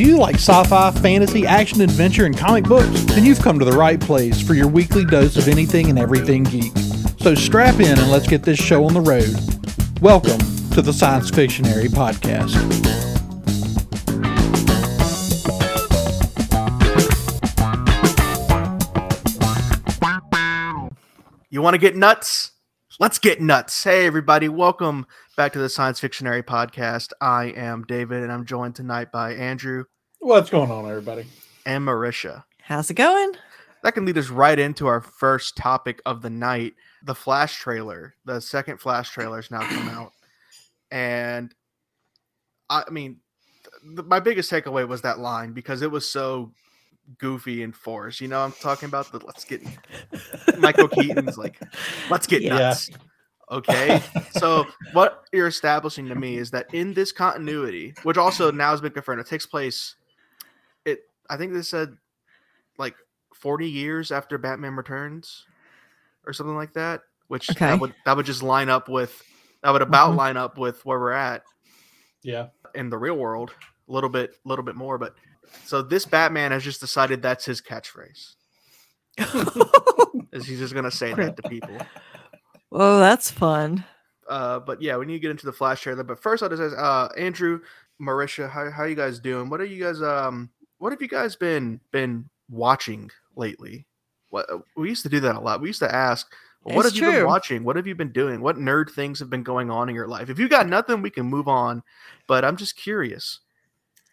Do you like sci fi, fantasy, action, adventure, and comic books? Then you've come to the right place for your weekly dose of anything and everything geek. So strap in and let's get this show on the road. Welcome to the Science Fictionary Podcast. You want to get nuts? Let's get nuts. Hey, everybody. Welcome back to the Science Fictionary Podcast. I am David, and I'm joined tonight by Andrew What's going on, everybody? and Marisha. How's it going? That can lead us right into our first topic of the night the Flash trailer. The second Flash trailer has now come out. And I mean, th- my biggest takeaway was that line because it was so goofy and forced. You know, I'm talking about the let's get Michael Keaton's like, let's get Yeah. nuts. Okay. so what you're establishing to me is that in this continuity, which also now has been confirmed, it takes place it I think they said like 40 years after Batman Returns or something like that, which Okay. that would that would just line up with that would about Mhm. line up with where we're at Yeah. in the real world a little bit a little bit more but so this batman has just decided that's his catchphrase is he's just gonna say that to people oh, that's fun. uh but yeah we need to get into the flash trailer but first i'll just ask uh andrew marisha how, how you guys doing what are you guys um what have you guys been been watching lately? What we used to do that a lot. We used to ask well, what It's have you been watching? What have you been doing? What nerd things have been going on in your life? If you got nothing we can move on. But i'm just curious.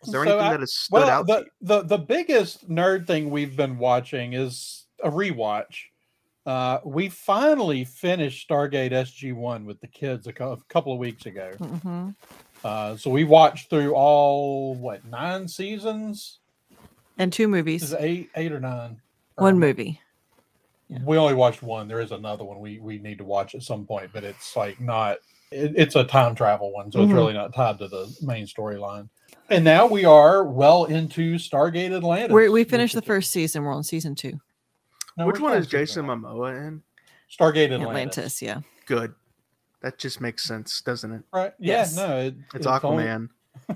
Is there So anything I- that has stood Well, out to the, you? the the biggest nerd thing we've been watching is a rewatch. Uh, we finally finished Stargate SG One with the kids a, cou- a couple of weeks ago. hmm Uh, so we watched through all what nine seasons? And two Is movies, it eight, eight or nine? one Um, movie. Yeah. We only watched one. There is another one we we need to watch at some point, but it's like not. It, it's a time travel one, so it's Mhm. really not tied to the main storyline. And now we are well into Stargate Atlantis. We we finished the first season. We're on season two. No, Which which one is Jason one? Momoa in? Stargate Atlantis. Atlantis. Yeah. Good. That just makes sense, doesn't it? Right? Yeah. Yes. No, it, It's only Aquaman.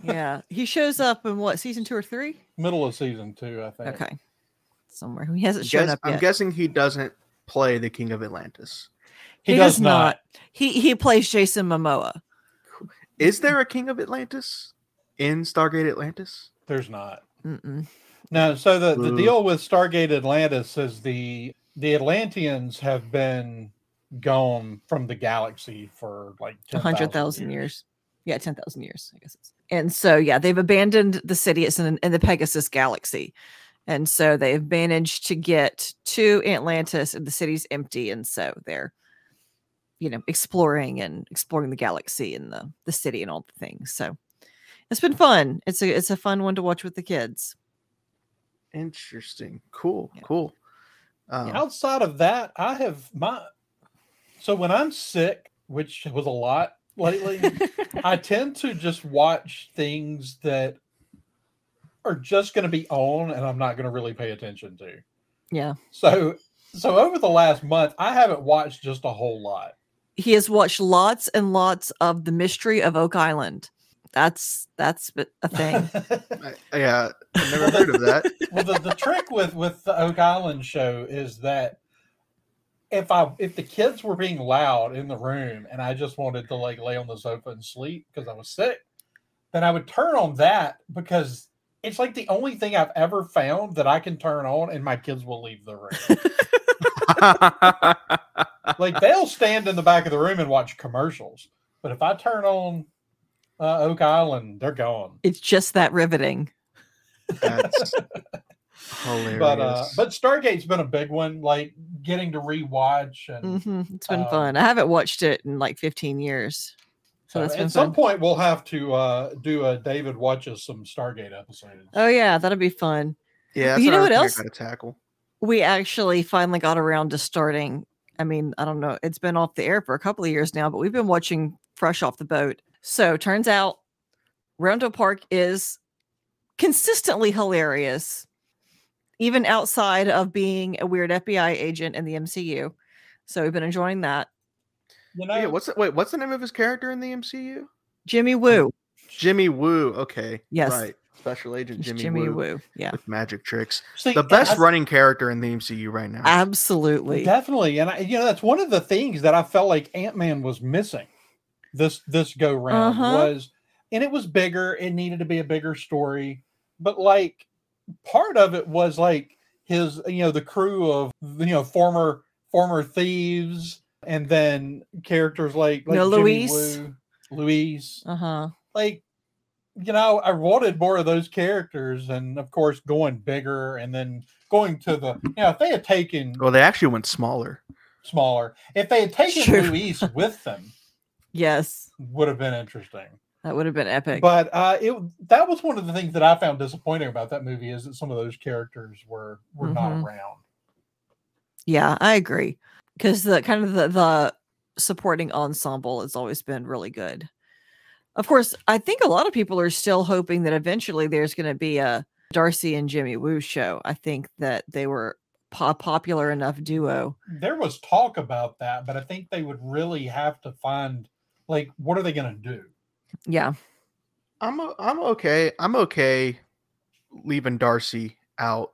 Yeah. he shows up in what season two or three? Middle of season two, I think. Okay. Somewhere he hasn't I'm, shown guess- up I'm guessing he doesn't play the King of Atlantis. He, does, not. He he plays Jason Momoa. Is there a King of Atlantis in Stargate Atlantis? There's not. Mm-mm. No. So the the deal with Stargate Atlantis is the the Atlanteans have been gone from the galaxy for like A 10,000 hundred thousand years. Yeah, ten thousand years, I guess. It's. And so yeah, they've abandoned the city. It's in, in the Pegasus galaxy, and so they've managed to get to Atlantis, and the city's empty, and so they're, you know, exploring and exploring the galaxy and the the city and all the things. So it's been fun. It's a it's a fun one to watch with the kids. Interesting. Cool. Yeah. Cool. Um, outside of that, I have my so when I'm sick, which was a lot lately, I tend to just watch things that are just going to be on and I'm not going to really pay attention to. yeah, So so over the last month, I haven't watched just a whole lot. he has watched lots and lots of the Mystery of Oak Island. That's that's a thing. I- yeah, I've never heard of that. well, the, the trick with with the Oak Island show is that if I if the kids were being loud in the room and I just wanted to like lay on the sofa and sleep because I was sick, then I would turn on that because it's like the only thing I've ever found that I can turn on and my kids will leave the room. like they'll stand in the back of the room and watch commercials, but if I turn on uh, Oak Island, they're gone. it's just that riveting. That's hilarious. but uh but stargate's been a big one like getting to rewatch and hmm It's been Um, fun. I haven't watched it in like 15 years. So uh, that's been at some point we'll have to uh do a david watches some stargate episodes Oh yeah, that'll be fun. yeah, you know what else? I gotta tackle. We actually finally got around to starting. I mean, I don't know. It's been off the air for a couple of years now, but we've been watching fresh off the boat. So turns out Randall Park is consistently hilarious, even outside of being a weird FBI agent in the MCU. So we've been enjoying that. you know Yeah, what's the, wait? What's the name of his character in the MCU? Jimmy Woo. Jimmy Woo. Okay. Yes. Right. Special Agent Jimmy, Jimmy, Woo, Woo. Yeah, with magic tricks. See, The best I- running character in the MCU right now. absolutely. Definitely, and I, you know that's one of the things that I felt like Ant Man was missing. This this go round Uh-huh. was, and it was bigger. It needed to be a bigger story, but like part of it was like his, you know, the crew of you know former former thieves, and then characters like like No, Jimmy Luis. Woo, Luis, Uh huh. like you know i wanted more of those characters and of course going bigger and then going to the you know if they had taken well, they actually went smaller. smaller if they had taken True. luis with them Yes, would have been interesting that would have been epic. but uh it that was one of the things that i found disappointing about that movie is that some of those characters were were Mhm. not around yeah, I agree. Because the kind of the, the supporting ensemble has always been really good. Of course, I think a lot of people are still hoping that eventually there's going to be a Darcy and Jimmy Woo show. I think that they were a popular enough duo. there was talk about that but i think they would really have to find like what are they going to do Yeah. I'm o- I'm okay. I'm okay leaving Darcy out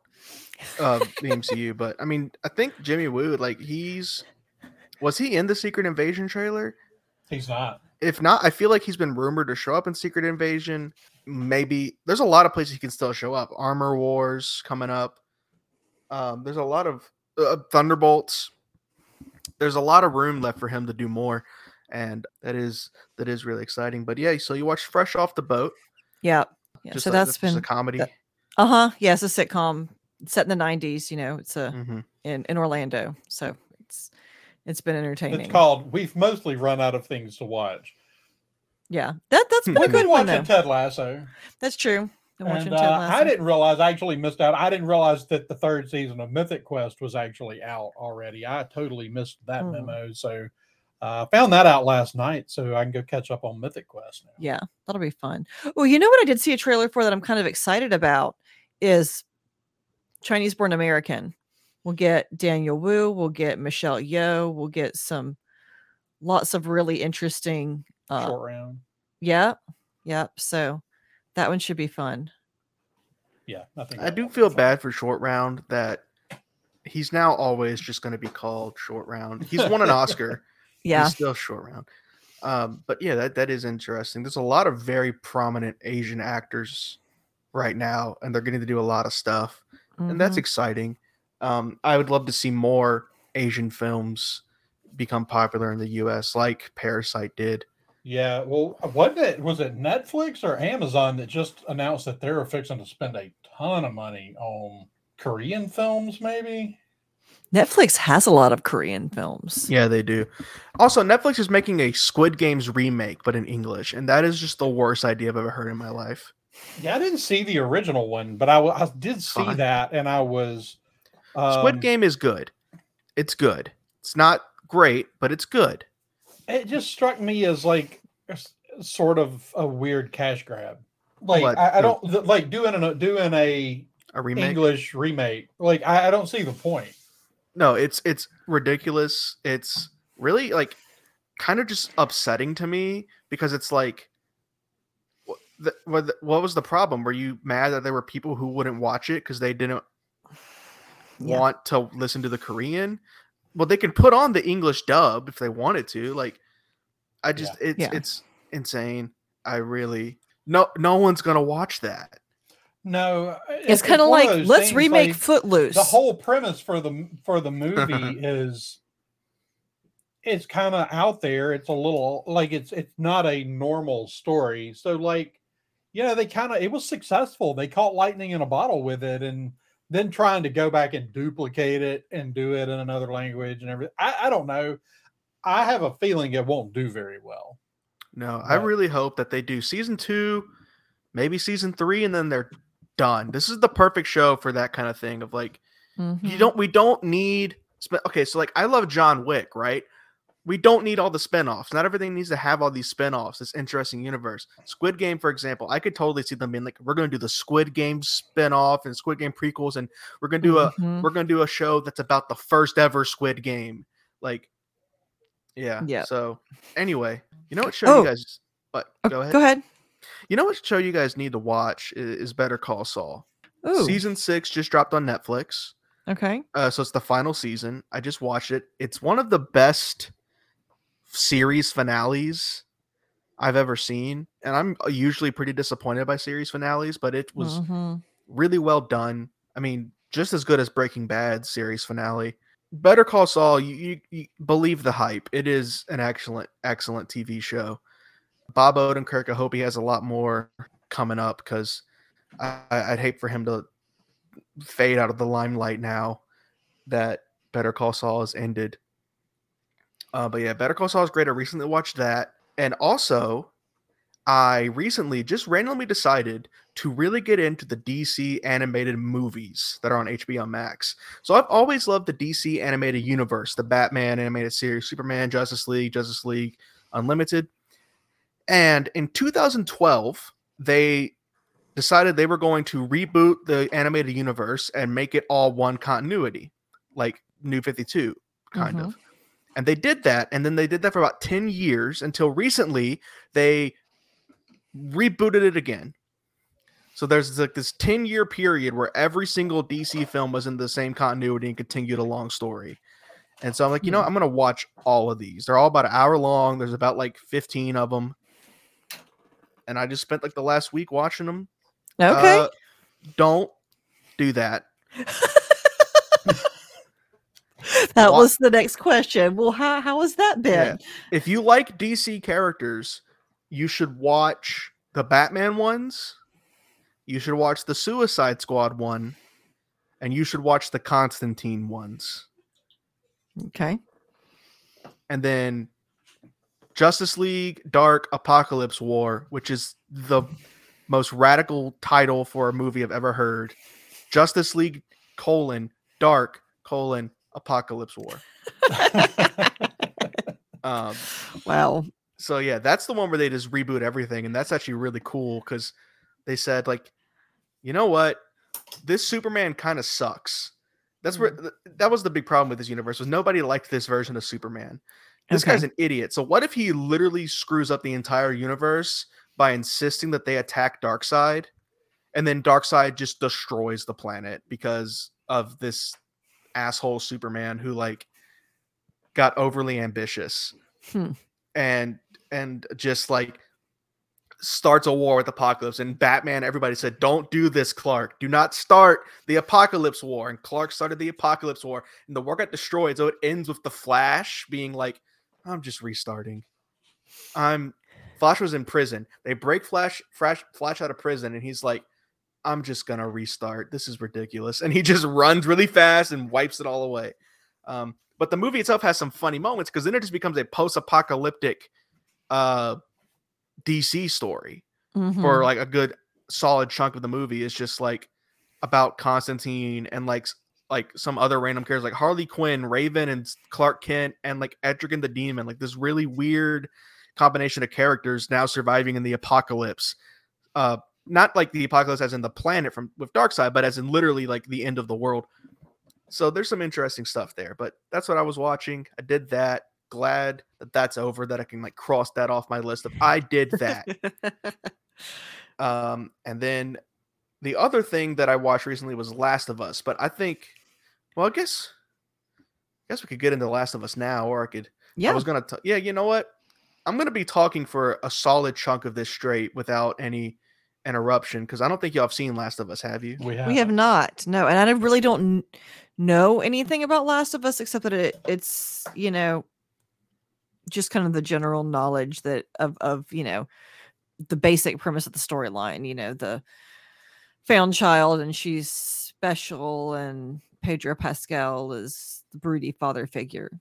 of the MCU, but I mean, I think Jimmy Woo, like he's was he in the Secret Invasion trailer? he's not If not, I feel like he's been rumored to show up in Secret Invasion. Maybe there's a lot of places he can still show up. Armor Wars coming up. Um, there's a lot of uh, Thunderbolts. There's a lot of room left for him to do more, and that is that is really exciting. But yeah, so you watched Fresh Off the Boat. Yeah. Yeah. Just so a- that's just been a comedy. uh huh. Yeah, it's a sitcom set in the '90s. You know, it's a Mhm. in in Orlando, so it's it's been entertaining. it's called we've mostly run out of things to watch yeah, that that's been a good been one watching though. ted lasso That's true. Watching And Ted uh, I didn't realize I actually missed out. I didn't realize that the third season of Mythic Quest was actually out already. I totally missed that Hmm. memo. So uh, found that out last night, so I can go catch up on Mythic Quest now. Yeah, that'll be fun. Well, you know what I did see a trailer for that I'm kind of excited about is Chinese Born American. We'll get Daniel Wu, we'll get Michelle Yeoh, we'll get some lots of really interesting uh Short round. yeah. Yep. So that one should be fun. Yeah, I think I do feel fun. bad for Short Round that he's now always just going to be called Short Round. He's won an Oscar. Yeah. He's still Short Round. Um, but yeah, that, that is interesting. There's a lot of very prominent Asian actors right now, and they're getting to do a lot of stuff, and that's Mhm. exciting. Um, I would love to see more Asian films become popular in the U.S. like Parasite did. Yeah, well, wasn't it was it Netflix or Amazon that just announced that they're fixing to spend a ton of money on Korean films? Maybe. Netflix has a lot of Korean films. Yeah, they do. Also, Netflix is making a Squid Games remake, but in English, and that is just the worst idea I've ever heard in my life. Yeah, I didn't see the original one, but I did see Fine. that, and I was. Squid um, Game is good. It's good. It's not great, but it's good. It just struck me as like sort of a weird cash grab. Like What? I, I don't th- like doing a doing a A remake. English remake. Like I, I don't see the point. No, it's it's ridiculous. It's really like kind of just upsetting to me because it's like what, the, what, what was the problem? Were you mad that there were people who wouldn't watch it because they didn't Yeah. want to listen to the Korean? Well, they can put on the English dub if they wanted to. Like, I just it's Yeah. it's insane. I really no no one's gonna watch that. No, uh, It's kind of like those let's remake like, Footloose. the whole premise for the for the movie is it's kind of out there. It's a little like it's it's not a normal story. So like you know they kind of it was successful. They caught lightning in a bottle with it and then trying to go back and duplicate it and do it in another language and everything i, I don't know. I have a feeling it won't do very well. No, I really hope that they do season two, maybe season three, and then they're done. This is the perfect show for that kind of thing. Of like, you Mhm. don't, we don't need. Okay, so like, I love John Wick, right? We don't need all the spinoffs. Not everything needs to have all these spinoffs. This interesting universe. Squid Game, for example, I could totally see them being like, we're going to do the Squid Game spinoff and Squid Game prequels, and we're going to do a Mhm. we're going to do a show that's about the first ever Squid Game. Like, yeah. Yeah. So anyway, you know what show Oh. you guys? But Oh, Go ahead. Go ahead. You know what show you guys need to watch is Better Call Saul. Ooh, Season six just dropped on Netflix. okay. Uh, so it's the final season. I just watched it. It's one of the best series finales I've ever seen, and I'm usually pretty disappointed by series finales, but it was Mhm. really well done. I mean, just as good as Breaking Bad series finale. Better Call Saul, you, you, you believe the hype. It is an excellent, excellent TV show. Bob Odenkirk, I hope he has a lot more coming up because I'd hate for him to fade out of the limelight now that Better Call Saul has ended. Uh, but yeah, Better Call Saul is great. I recently watched that. And also, I recently just randomly decided to really get into the DC animated movies that are on HBO Max. So I've always loved the DC animated universe, the Batman animated series, Superman, Justice League, Justice League Unlimited. And in 2012, they decided they were going to reboot the animated universe and make it all one continuity, like New 52, kind Mhm. of. And they did that, and then they did that for about 10 years until recently they rebooted it again. So there's like this 10 year period where every single DC film was in the same continuity and continued a long story. And so I'm like, you know. I'm going to watch all of these. They're all about an hour long. There's about like 15 of them. And I just spent like the last week watching them. Okay. Uh, don't do that. that wa- was the next question. Well, how how has that been? If you like DC characters, you should watch the Batman ones. You should watch the Suicide Squad one. And you should watch the Constantine ones. Okay. and then Justice League Dark Apocalypse War, which is the most radical title for a movie I've ever heard. Justice League colon Dark colon Apocalypse War. Um, Wow. so yeah, that's the one where they just reboot everything, and that's actually really cool because they said like, you know what, this Superman kind of sucks. That's where th- that was the big problem with this universe was nobody liked this version of Superman. This Okay. guy's an idiot. So what if he literally screws up the entire universe by insisting that they attack Darkseid, and then Darkseid just destroys the planet because of this asshole Superman who like got overly ambitious Hmm. and and just like starts a war with apocalypse and batman everybody said don't do this clark do not start the apocalypse war and clark started the apocalypse war and the war got destroyed so it ends with the flash being like i'm just restarting. I'm flash was in prison. They break flash flash flash out of prison and he's like i'm just gonna restart. This is ridiculous. And he just runs really fast and wipes it all away. Um, but the movie itself has some funny moments because then it just becomes a post-apocalyptic uh DC story for Mhm. like a good solid chunk of the movie is just like about Constantine and like like some other random characters like Harley Quinn, Raven, and Clark Kent, and like Etrigan the Demon, like this really weird combination of characters now surviving in the apocalypse. Uh, not like the apocalypse as in the planet from with Darkseid, but as in literally like the end of the world. So there's some interesting stuff there, but that's what I was watching. I did that. Glad that that's over. That I can like cross that off my list of I did that. Um, and then the other thing that I watched recently was Last of Us, but I think, well, I guess, I guess we could get into Last of Us now, or I could. Yeah. I was gonna. T- yeah, you know what? I'm gonna be talking for a solid chunk of this straight without any interruption because I don't think y'all have seen Last of Us, have you? we have we have not. No, and I really don't kn- know anything about Last of Us except that it, it's you know just kind of the general knowledge that of of you know the basic premise of the storyline. You know the found child and she's special and Pedro Pascal is the broody father figure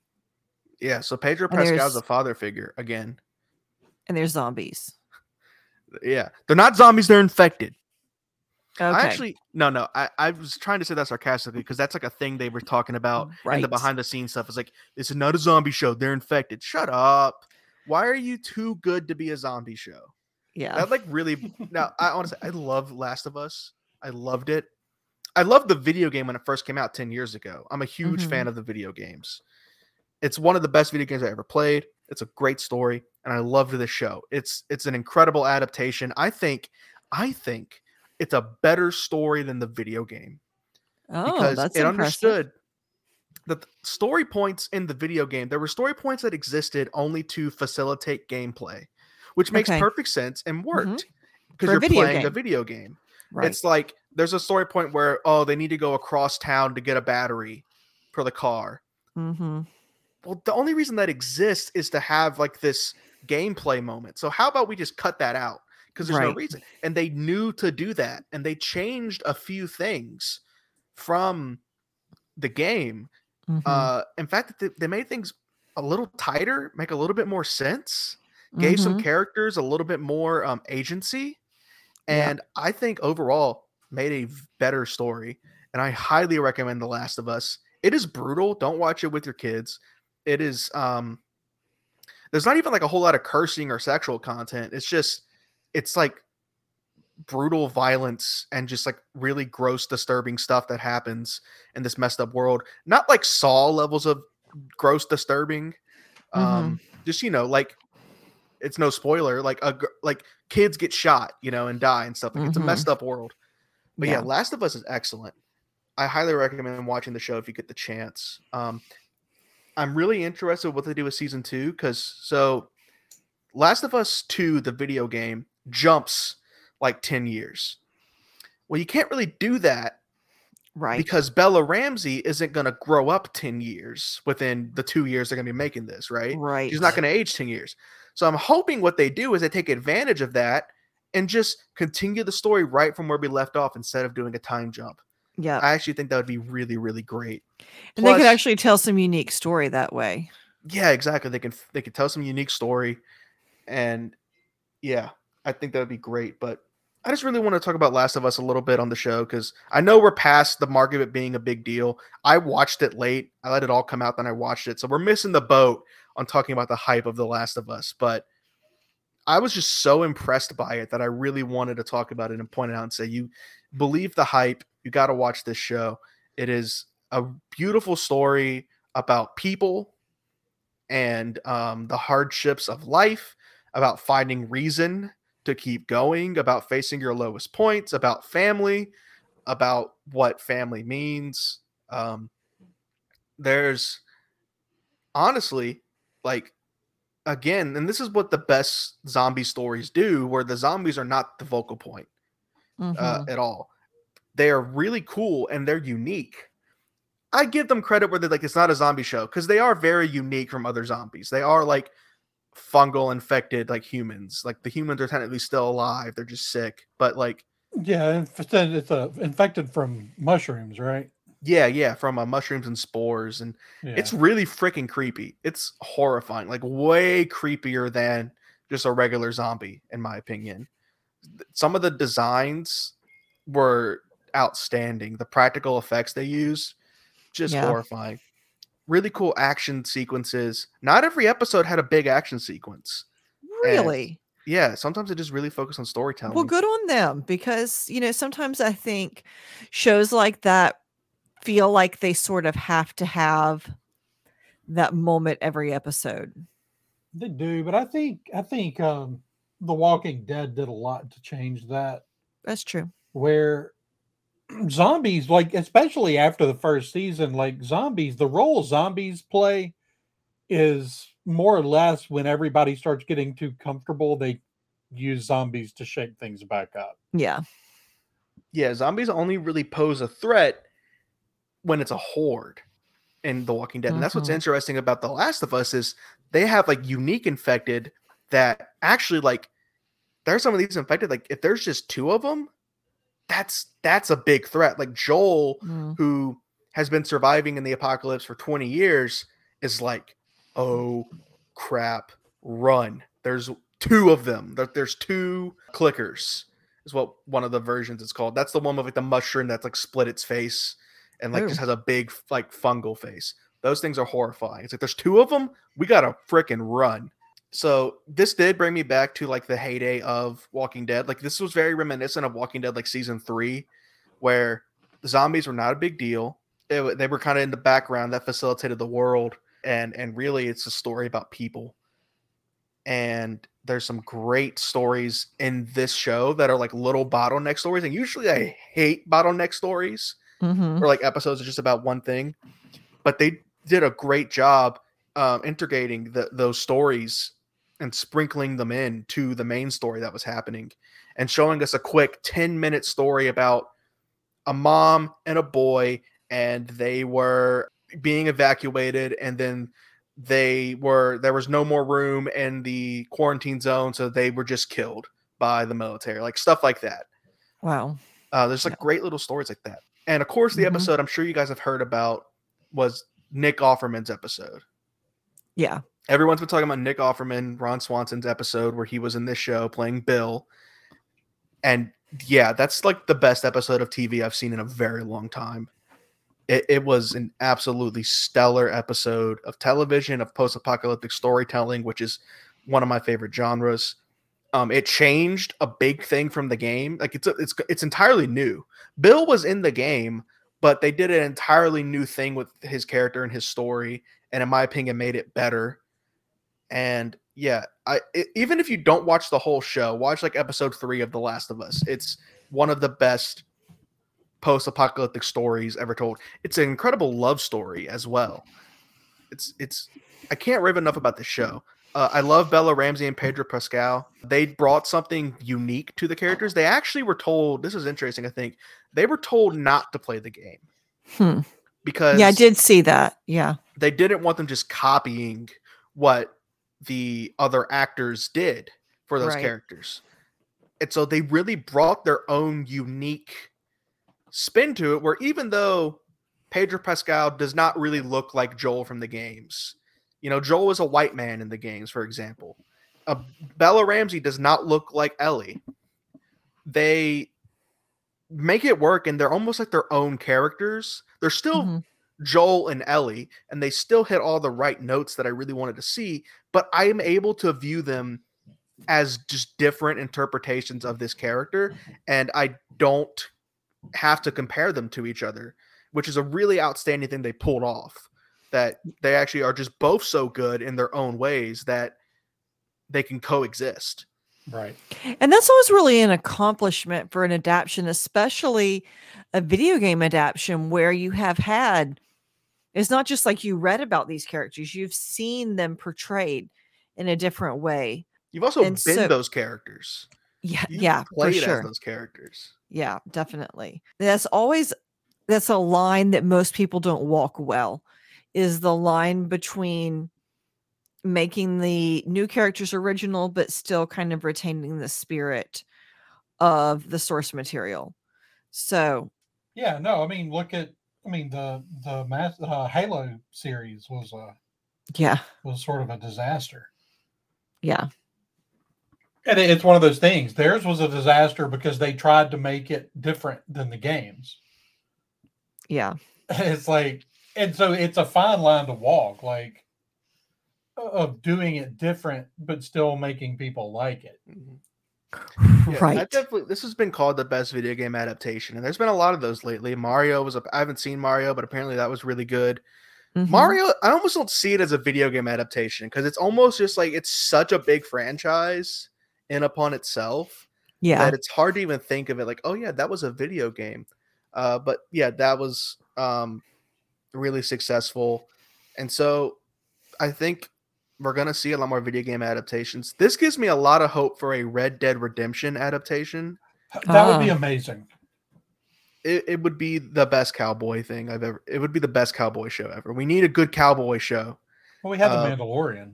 Yeah. So Pedro Pascal's a father figure again. and there's zombies. Yeah, they're not zombies; they're infected. Okay. I actually no no. I, I was trying to say that sarcastically because that's like a thing they were talking about in the Right. behind the scenes stuff. It's like this is not a zombie show. They're infected. Shut up. Why are you too good to be a zombie show? yeah. That like really now. I honestly I love Last of Us. I loved it. I loved the video game when it first came out ten years ago. I'm a huge Mhm. fan of the video games. It's one of the best video games I ever played. It's a great story, and I loved the show. It's it's an incredible adaptation. I think I think it's a better story than the video game Oh, because that's it impressive. understood the story points in the video game there were story points that existed only to facilitate gameplay which makes Okay. perfect sense and worked because a you're playing a game. video game Right. it's like there's a story point where oh they need to go across town to get a battery for the car mm-hmm. well the only reason that exists is to have like this gameplay moment so how about we just cut that out because there's no reason and they knew to do that and they changed a few things from the game Mm-hmm. uh in fact they, they made things a little tighter make a little bit more sense gave some Mhm. characters a little bit more um agency Yeah. and i think overall made a better story and i highly recommend the last of us. It is brutal don't watch it with your kids. It is um there's not even like a whole lot of cursing or sexual content. It's just it's like brutal violence and just like really gross disturbing stuff that happens in this messed up world. Not like saw levels of gross disturbing um just you know like it's no spoiler like a like kids get shot you know and die and stuff. Like it's a Mhm. messed up world but yeah. Yeah. last of us is excellent i highly recommend watching the show if you get the chance um i'm really interested what they do with season two because so last of us 2 the video game jumps like 10 years well you can't really do that right. because Bella Ramsey isn't going to grow up 10 years within the two years they're going to be making this, right? right. She's not going to age 10 years. So I'm hoping what they do is they take advantage of that and just continue the story right from where we left off instead of doing a time jump. Yeah. I actually think that would be really, really great. and they could actually tell some unique story that way. Yeah, exactly. They can they can tell some unique story, and yeah, I think that would be great. But I just really want to talk about Last of Us a little bit on the show because I know we're past the mark of it being a big deal. I watched it late. I let it all come out, then I watched it, so we're missing the boat on talking about the hype of The Last of Us. But I was just so impressed by it that I really wanted to talk about it and point it out and say, you believe the hype. You got to watch this show. It is a beautiful story about people and um, the hardships of life, about finding reason to keep going, about facing your lowest points, about family, about what family means. Um, there's honestly like again, and this is what the best zombie stories do, where the zombies are not the focal point uh, Mhm. at all. They are really cool and they're unique. I give them credit where they're like it's not a zombie show because they are very unique from other zombies. They are like fungal infected like humans. Like the humans are technically still alive. They're just sick. But like Yeah, it's a infected from mushrooms, right? Yeah, yeah, from uh, mushrooms and spores and Yeah. it's really freaking creepy. It's horrifying. Like way creepier than just a regular zombie in my opinion. Some of the designs were outstanding. The practical effects they used just Yeah. horrifying. Really cool action sequences. Not every episode had a big action sequence. Really? Yeah, sometimes it just really focused on storytelling. Well, good on them because, you know, sometimes I think shows like that feel like they sort of have to have that moment every episode. They do, but I think I think um The Walking Dead did a lot to change that. That's true. Where zombies, like especially after the first season, like zombies, the role zombies play is more or less when everybody starts getting too comfortable, they use zombies to shake things back up. Yeah. yeah, zombies only really pose a threat when it's a horde in The Walking Dead. And that's what's Mhm. interesting about The Last of Us is they have like unique infected that actually like there's some of these infected like if there's just two of them, that's that's a big threat. Like Joel Mm. who has been surviving in the apocalypse for 20 years is like, "Oh crap, run. There's two of them. There- There's two clickers." Is what one of the versions is called. That's the one with like the mushroom that's like split its face and like just has a big like fungal face. Those things are horrifying. It's like there's two of them. We gotta freaking run. So this did bring me back to like the heyday of Walking Dead. Like this was very reminiscent of Walking Dead, like season three, where the zombies were not a big deal. It they were kind of in the background that facilitated the world, and and really it's a story about people. and there's some great stories in this show that are like little bottleneck stories. And usually I hate bottleneck stories Mhm. or like episodes are just about one thing, but they did a great job um, integrating the, those stories and sprinkling them in to the main story that was happening and showing us a quick 10 minute story about a mom and a boy and they were being evacuated and then they were there was no more room in the quarantine zone so they were just killed by the military like stuff like that Wow. uh, there's like Yeah. great little stories like that. And of course, the Mhm. episode I'm sure you guys have heard about was Nick Offerman's episode. Yeah. Everyone's been talking about Nick Offerman, Ron Swanson's episode where he was in this show playing Bill. And yeah, that's like the best episode of TV I've seen in a very long time. It, it was an absolutely stellar episode of television, of post apocalyptic storytelling, which is one of my favorite genres. Um, it changed a big thing from the game. Like it's a, it's it's entirely new. Bill was in the game, but they did an entirely new thing with his character and his story, and in my opinion, made it better. And yeah, I e- even if you don't watch the whole show, watch like episode three of The Last of Us. It's one of the best post-apocalyptic stories ever told. It's an incredible love story as well. It's it's I can't rave enough about the show. Uh, I love Bella Ramsey and Pedro Pascal. They brought something unique to the characters. They actually were told. This is interesting. I think they were told not to play the game Hmm. because Yeah, I did see that. Yeah. they didn't want them just copying what the other actors did for those Right. characters. And so they really brought their own unique spin to it where even though Pedro Pascal does not really look like Joel from the games. You know, Joel is a white man in the games, for example. Uh, Bella Ramsey does not look like Ellie. They make it work and they're almost like their own characters. They're still Mhm. Joel and Ellie, and they still hit all the right notes that I really wanted to see, but I am able to view them as just different interpretations of this character, and I don't have to compare them to each other, which is a really outstanding thing they pulled off. That they actually are just both so good in their own ways that they can coexist. Right. And that's always really an accomplishment for an adaptation, especially a video game adaptation where you have had it's not just like you read about these characters, you've seen them portrayed in a different way. You've also And been so- those characters. Yeah, You've yeah, for played sure. as those characters. Yeah, definitely. That's always that's a line that most people don't walk well is the line between making the new characters original but still kind of retaining the spirit of the source material. So, Yeah. No. I mean, look at. I mean, the the mass, uh, Halo series was a yeah, was sort of a disaster. yeah. And it's one of those things. Theirs was a disaster because they tried to make it different than the games. Yeah. It's like, and so it's a fine line to walk, like of doing it different, but still making people like it. Yeah, I right. definitely this has been called the best video game adaptation, and there's been a lot of those lately. Mario was a, I haven't seen Mario, but apparently that was really good. Mhm. Mario, I almost don't see it as a video game adaptation because it's almost just like it's such a big franchise in upon itself Yeah. that it's hard to even think of it like, oh yeah, that was a video game. Uh, but yeah, that was um, really successful, and so I think we're gonna see a lot more video game adaptations. This gives me a lot of hope for a Red Dead Redemption adaptation. That would be Ah. amazing. It, it would be the best cowboy thing I've ever. It would be the best cowboy show ever. We need a good cowboy show. Well, we have Uh, the Mandalorian.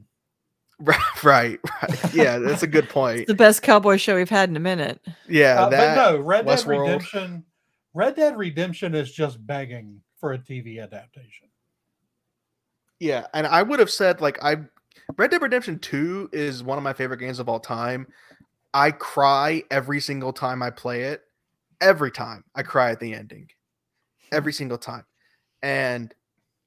Right, right, right. Yeah, that's a good point. It's the best cowboy show we've had in a minute. Yeah, Uh, that. but no, Red Dead Westworld. Redemption. Red Dead Redemption is just begging for a TV adaptation. Yeah, and I would have said like I Red Dead Redemption 2 is one of my favorite games of all time. I cry every single time I play it. Every time I cry at the ending. Every single time. And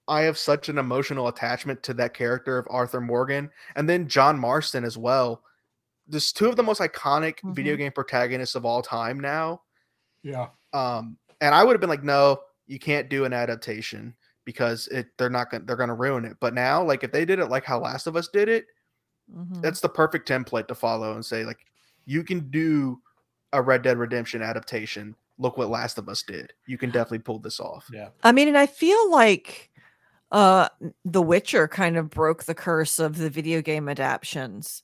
I have such an emotional attachment to that character of Arthur Morgan and then John Marston as well. Just two of the most iconic video Mhm. game protagonists of all time now. Yeah. Um, and I would have been like, no, you can't do an adaptation because it they're not gonna they're gonna ruin it. But now, like if they did it like how Last of Us did it, Mhm. That's the perfect template to follow and say like you can do a Red Dead Redemption adaptation. Look what Last of Us did. You can definitely pull this off. Yeah. I mean, and I feel like uh The Witcher kind of broke the curse of the video game adaptions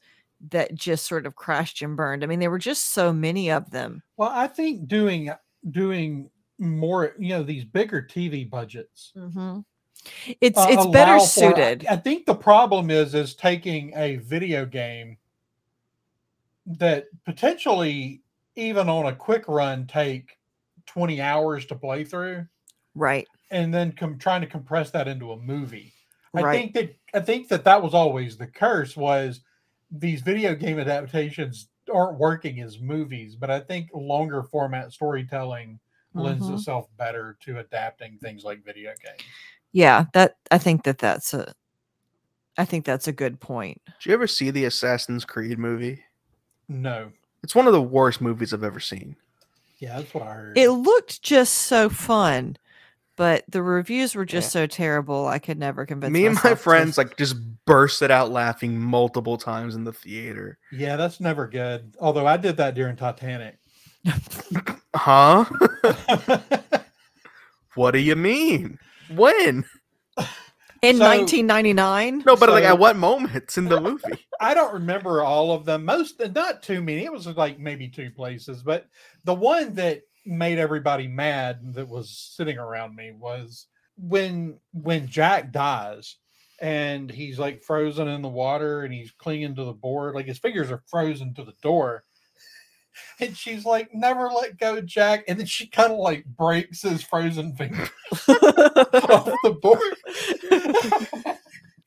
that just sort of crashed and burned. I mean, there were just so many of them. Well, I think doing doing more, you know, these bigger TV budgets. It's uh, it's better for- suited. I, I think the problem is is taking a video game that potentially even on a quick run take 20 hours to play through right. and then com- trying to compress that into a movie. I Right. think that I think that that was always the curse was these video game adaptations aren't working as movies, but I think longer format storytelling lends Mhm. itself better to adapting things like video games. Yeah, that I think that that's a I think that's a good point. Did you ever see the Assassin's Creed movie? No. It's one of the worst movies I've ever seen. Yeah, that's what I heard. It looked just so fun, but the reviews were just Yeah. so terrible. I could never convince Me and my myself to- friends like just bursted out laughing multiple times in the theater. yeah, that's never good. Although I did that during Titanic. Huh? what do you mean? When? in So- 1999. No, but like at what moments in the movie? I don't remember all of them. Most, not too many. It was like maybe two places, but the one that made everybody mad that was sitting around me was when when Jack dies and he's like frozen in the water and he's clinging to the board, like his fingers are frozen to the door. And she's like, "Never let go, Jack." And then she kind of like breaks his frozen finger off the board.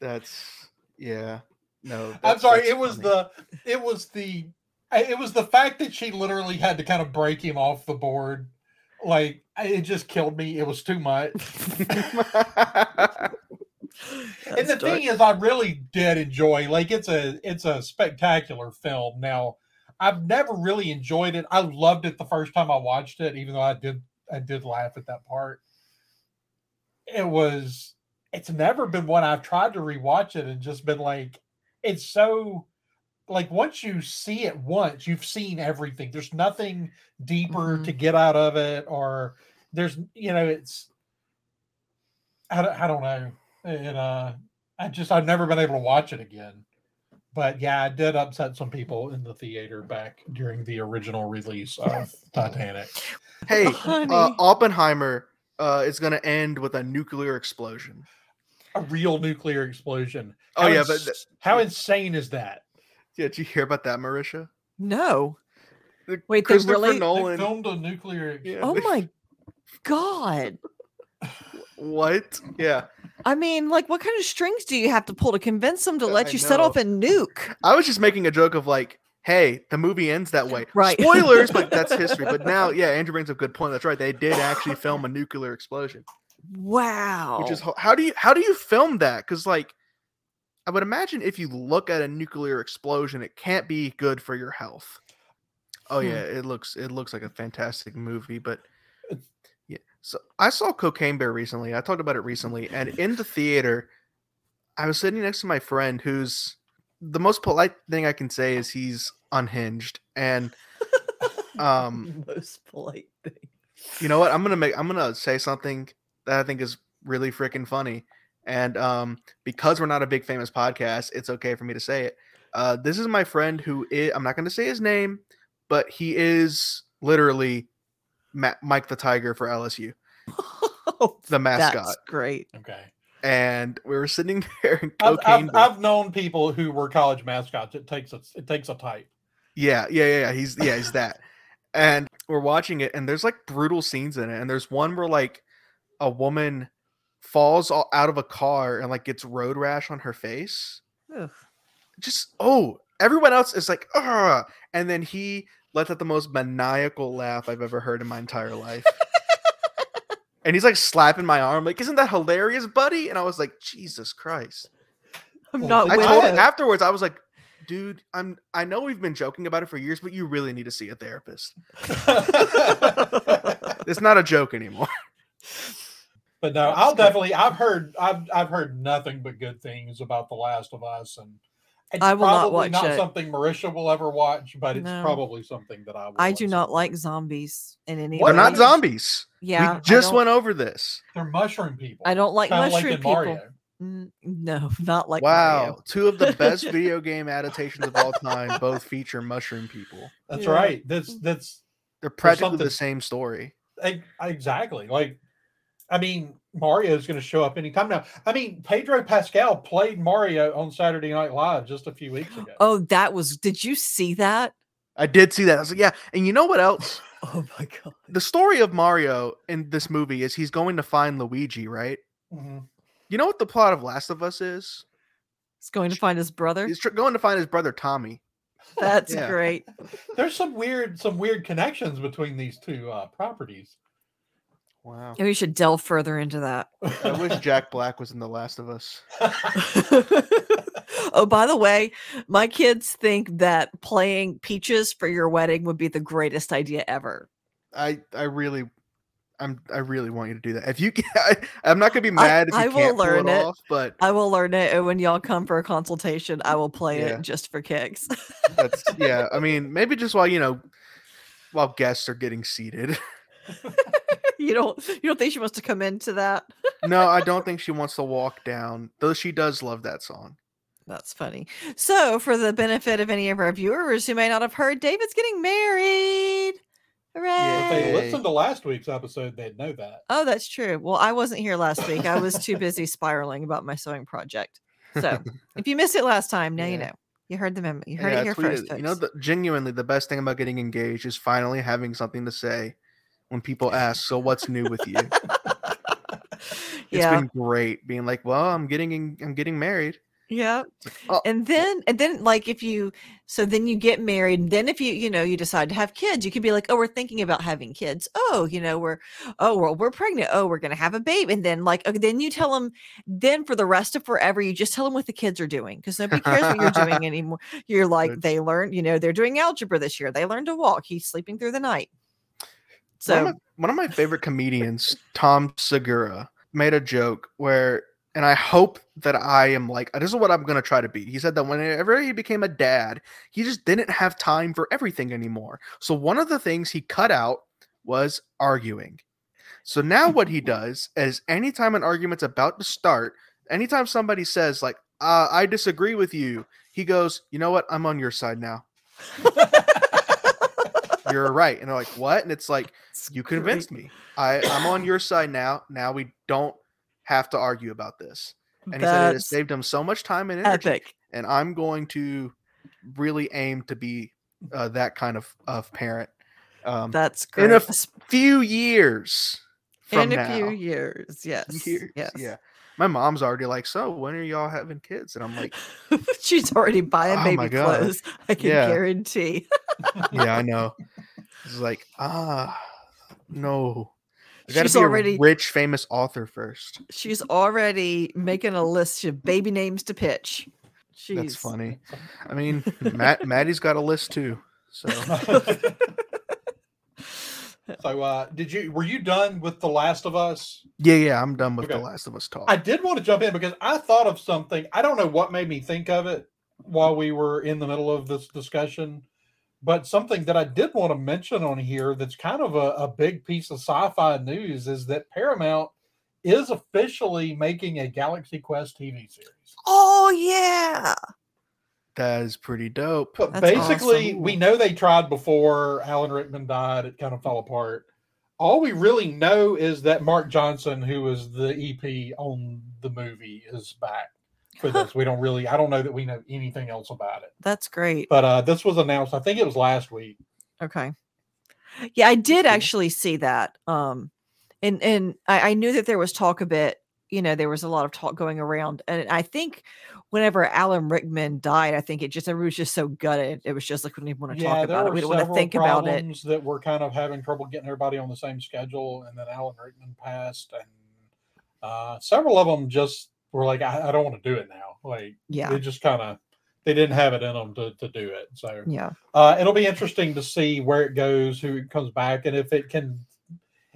That's yeah. No, I'm sorry. It was funny. the it was the it was the fact that she literally had to kind of break him off the board. Like it just killed me. It was too much. and the thing is, I really did enjoy. Like it's a it's a spectacular film. Now, I've never really enjoyed it. I loved it the first time I watched it, even though I did I did laugh at that part. It was. It's never been one I've tried to rewatch it and just been like, it's so. Like once you see it once, you've seen everything. There's nothing deeper Mhm. to get out of it, or there's you know it's. I don't, I don't know and uh i just i've never been able to watch it again but yeah i did upset some people in the theater back during the original release of titanic hey, Honey. uh, Oppenheimer uh, is going to end with a nuclear explosion. a real nuclear explosion Oh How yeah, ins- but th- how insane is that yeah, did you hear about that, Marisha? no. The- Wait, they Christopher really- they Nolan. filmed a nuclear ex- Yeah, Oh they- my god. What? Yeah, I mean, like, what kind of strings do you have to pull to convince them to I let you set know. off a nuke? I was just making a joke of like, hey, the movie ends that way. Right. Spoilers, but that's history. But now, yeah, Andrew brings up a good point. That's right. They did actually film a nuclear explosion. Wow. Which is how do you how do you film that? Because like, I would imagine if you look at a nuclear explosion, it can't be good for your health. Oh Hmm. yeah, it looks it looks like a fantastic movie, but. So I saw Cocaine Bear recently. I talked about it recently, and in the theater, I was sitting next to my friend who's the most polite thing I can say is he's unhinged. And um most polite thing. you know what? I'm gonna make I'm gonna say something that I think is really freaking funny. And um, because we're not a big famous podcast, it's okay for me to say it. Uh, this is my friend who is, I'm not going to say his name, but he is literally Ma- Mike the Tiger for LSU, the mascot. That's great. okay And we were sitting there in I've, cocaine. I've, I've known people who were college mascots it takes a it takes a type Yeah, yeah, yeah, yeah. He's yeah, he's that. And we're watching it, and there's like brutal scenes in it. And there's one where like a woman falls all out of a car and like gets road rash on her face. Ugh. Just oh, everyone else is like, ah, and then he lets out the most maniacal laugh I've ever heard in my entire life. and he's like slapping my arm, like, isn't that hilarious, buddy? And I was like, Jesus Christ. I'm not I told him afterwards, I was like, dude, I'm I know we've been joking about it for years, but you really need to see a therapist. It's not a joke anymore. But no, I'll definitely. I've heard. I've I've heard nothing but good things about The Last of Us, and It's I will not probably watch not it. something Marisha will ever watch, but it's No. probably something that I will I do some not like zombies in any What? They're not way. What? zombies. Yeah, we just went over this. They're mushroom people. I don't like Kinda mushroom in people. Mario. No, not like wow, Mario. two of the best video game adaptations of all time both feature mushroom people. That's Yeah. right. That's that's They're practically the same story. exactly like. I mean, Mario's going to show up anytime now. I mean, Pedro Pascal played Mario on Saturday Night Live just a few weeks ago. Oh, that was. Did you see that? I did see that. I was like, yeah. And you know what else? Oh my god. The story of Mario in this movie is he's going to find Luigi, right? Mhm. You know what the plot of Last of Us is? He's going to find his brother. He's tr- going to find his brother Tommy. That's Yeah. great. There's some weird, some weird connections between these two uh, properties. Wow. Maybe we should delve further into that. I wish Jack Black was in The Last of Us. oh, by the way, my kids think that playing Peaches for your wedding would be the greatest idea ever. I I really I'm I really want you to do that. If you can, I, I'm not gonna be I- mad if you I will can't pull learn it, it. off, but I will learn it, and when y'all come for a consultation, I will play Yeah. it just for kicks. that's yeah. I mean, maybe just while you know, while guests are getting seated. You don't you don't think she wants to come into that? no, I don't think she wants to walk down, though. She does love that song. That's funny. So, for the benefit of any of our viewers who may not have heard, David's getting married. Hooray! If they listened to last week's episode, they'd know that. Oh, that's true. Well, I wasn't here last week. I was too busy spiraling about my sewing project. So, if you missed it last time, now you know. You heard the memo. You heard Yeah, it here tweet first. it. You know, the, genuinely, the best thing about getting engaged is finally having something to say when people ask, "So what's new with you?" It's yeah, been great being like, "Well, I'm getting I'm getting married." yeah. Oh. And then, and then, like, if you, so then you get married, and then if you, you know, you decide to have kids, you could be like, oh, we're thinking about having kids. Oh, you know, we're, oh, well, we're pregnant. Oh, we're gonna have a baby, and then, like, okay, then you tell them, then for the rest of forever, you just tell them what the kids are doing because nobody cares what you're doing anymore. You're like, they learned, you know, they're doing algebra this year. They learned to walk. He's sleeping through the night. One, of So my, one of my favorite comedians, Tom Segura, made a joke where, and I hope that I am like, this is what I'm going to try to be. He said that whenever he became a dad, he just didn't have time for everything anymore. So one of the things he cut out was arguing. So now what he does is anytime an argument's about to start, anytime somebody says like, uh, I disagree with you, he goes, you know what? I'm on your side now. You're right. And they're like, what? And it's like, you convinced me. I, I'm on your side now. Now we don't have to argue about this. And he said it has saved him so much time and energy. epic. And I'm going to really aim to be uh, that kind of, of parent. Um, That's great. in a few years in a now. few years, yes, Years, yes. Yeah. My mom's already like, so when are y'all having kids? And I'm like, She's already buying Oh baby clothes. I can Yeah. guarantee. yeah, I know. It's like, ah, no. I gotta She's be already- a rich, famous author first. She's already making a list of baby names to pitch. She's That's funny. I mean, Matt, Maddie's got a list too. So so, uh, did you were you done with The Last of Us? yeah, yeah, I'm done with The Last of Us talk. I did want to jump in because I thought of something. I don't know what made me think of it while we were in the middle of this discussion, but something that I did want to mention on here that's kind of a, a big piece of sci-fi news is that Paramount is officially making a Galaxy Quest TV series. Oh yeah. that is pretty dope. But That's basically, awesome. we know they tried before Alan Rickman died. It kind of fell apart. All we really know is that Mark Johnson, who was the EP on the movie, is back for this. We don't really, I don't know that we know anything else about it. That's great. But uh, this was announced, I think it was last week. Okay. Yeah, I did actually see that. Um and and I, I knew that there was talk of it, you know, there was a lot of talk going around. And I think whenever Alan Rickman died, I think it just everybody was just so gutted. It was just like we don't even want to Yeah, talk about it. We don't want to think about it. problems that were kind of having trouble getting everybody on the same schedule. And then Alan Rickman passed, and uh, several of them just were like, I, I don't want to do it now. Like, Yeah. they just kind of they didn't have it in them to, to do it. So Yeah. uh, it'll be interesting to see where it goes, who it comes back, and if it can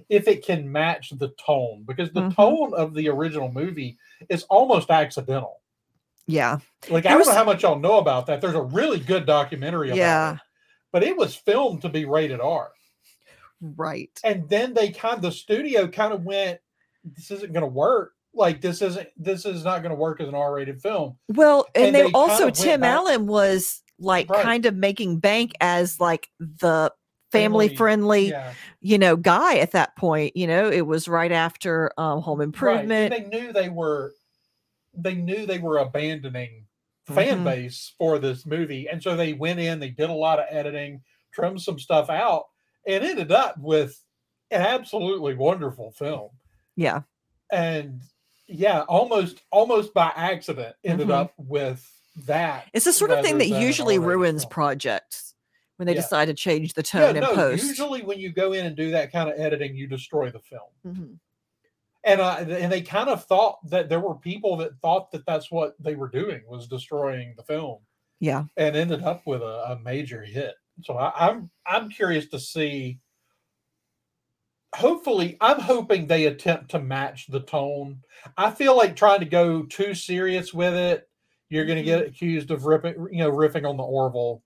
if it can match the tone because the Mhm. tone of the original movie is almost accidental. Yeah. Like There I don't know how much y'all know about that. There's a really good documentary about Yeah. it, but it was filmed to be rated R. Right. And then they kind of the studio kind of went, "This isn't going to work. Like this isn't this is not going to work as an R-rated film." Well, and, And they, they also kind of Tim Allen was like Right. kind of making bank as like the family friendly, Yeah, you know, guy at that point. You know, it was right after um Home right. Improvement. They knew they were they knew they were abandoning fan Mhm. base for this movie, and so they went in. They did a lot of editing, trimmed some stuff out, and ended up with an absolutely wonderful film. Yeah. and yeah, almost almost by accident ended Mhm. up with that. It's the sort of thing that usually ruins film. projects when they Yeah. decide to change the Yeah, tone in no, post. usually when you go in and do that kind of editing, you destroy the film. Mhm. And uh, and they kind of thought that there were people that thought that that's what they were doing was destroying the film, Yeah. and ended up with a, a major hit. So I, I'm I'm curious to see. Hopefully, I'm hoping they attempt to match the tone. I feel like trying to go too serious with it, you're going to get accused of ripping, you know, riffing on the Orville.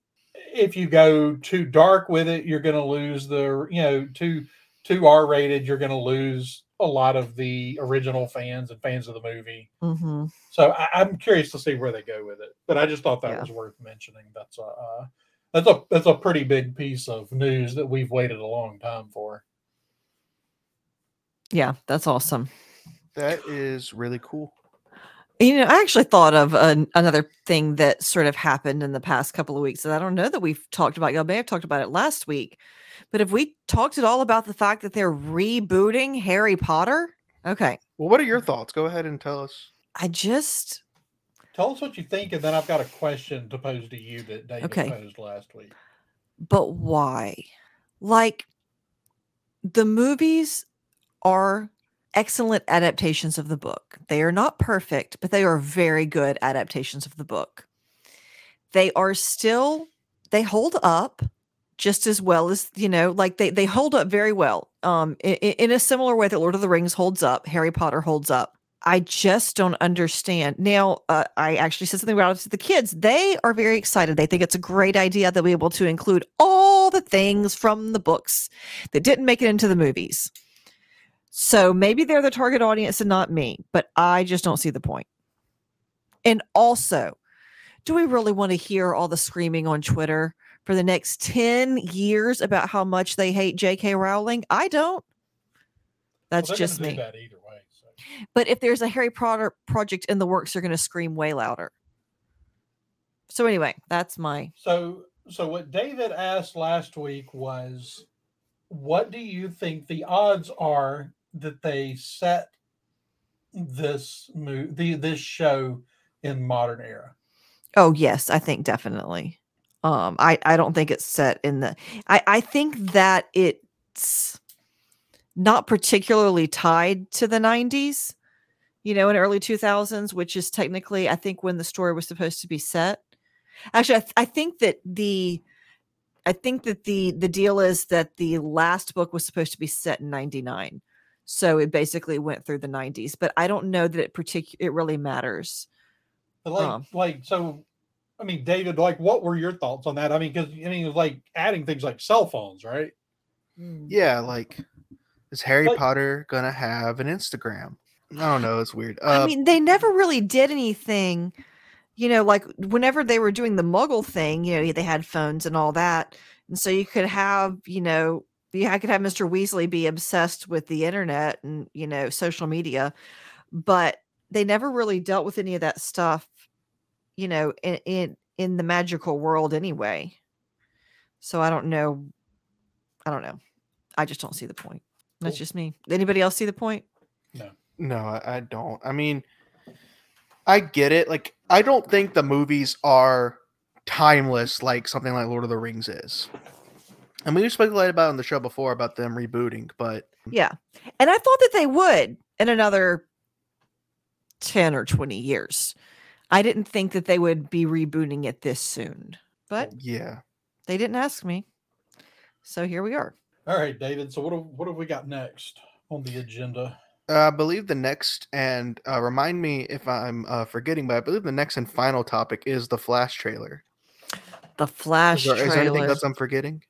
If you go too dark with it, you're going to lose the, you know, too too R rated, you're going to lose a lot of the original fans and fans of the movie. hmm So I, I'm curious to see where they go with it. But I just thought that Yeah. was worth mentioning. That's a uh, that's a that's a pretty big piece of news that we've waited a long time for. Yeah. That's awesome. That is really cool. You know, I actually thought of an, another thing that sort of happened in the past couple of weeks that I don't know that we've talked about. Y'all may have talked about it last week, but have we talked at all about the fact that they're rebooting Harry Potter? Okay. Well, what are your thoughts? Go ahead and tell us. I just, Tell us what you think, and then I've got a question to pose to you that David Okay. posed last week. but why? Like, the movies are excellent adaptations of the book. They are not perfect, but they are very good adaptations of the book. They are still they hold up just as well as you know like they they hold up very well. Um in, in a similar way that lord of the rings holds up harry potter holds up. I just don't understand. Now uh, i actually said something about it to the kids. They are very excited. They think it's a great idea they'll be able to include all the things from the books that didn't make it into the movies so maybe they're the target audience and not me but i just don't see the point. and also do we really want to hear all the screaming on twitter for the next 10 years about how much they hate J.K. Rowling. I don't. That's Well, just me. that either way. So. But if there's a Harry Potter project in the works, they're going to scream way louder. So anyway, that's my So, so what David asked last week was, what do you think the odds are that they set this move, the this show in modern era? Oh yes, I think definitely. Um I I don't think it's set in the I I think that it's not particularly tied to the 90s, you know, in early 2000s, which is technically I think when the story was supposed to be set. Actually, I, th- I think that the I think that the the deal is that the last book was supposed to be set in 99. So it basically went through the 90s, but I don't know that it particular it really matters. But like, Um. like so. I mean, David, like, what were your thoughts on that? I mean, because I mean, like adding things like cell phones, right? Yeah, like is Harry Like- Potter gonna have an Instagram? I don't know. It's weird. I Uh, mean, they never really did anything, you know, like whenever they were doing the muggle thing, you know, they had phones and all that. And so you could have, you know, you I could have Mr. Weasley be obsessed with the internet and, you know, social media, but they never really dealt with any of that stuff, you know, in in, in the magical world anyway. So I don't know. I don't know. I just don't see the point. That's Cool. just me. Anybody else see the point? no, I, I don't. I mean, I get it. Like, I don't think the movies are timeless like something like Lord of the Rings is. And we speculated about it on the show before about them rebooting, but Yeah. And I thought that they would in another 10 or 20 years. I didn't think that they would be rebooting it this soon, but yeah. they didn't ask me. So here we are. All right, David. So what have, what have we got next on the agenda? Uh, I believe the next and uh, remind me if I'm uh, forgetting, but I believe the next and final topic is the Flash trailer. The Is Flash there, is there anything trailer. else I'm forgetting?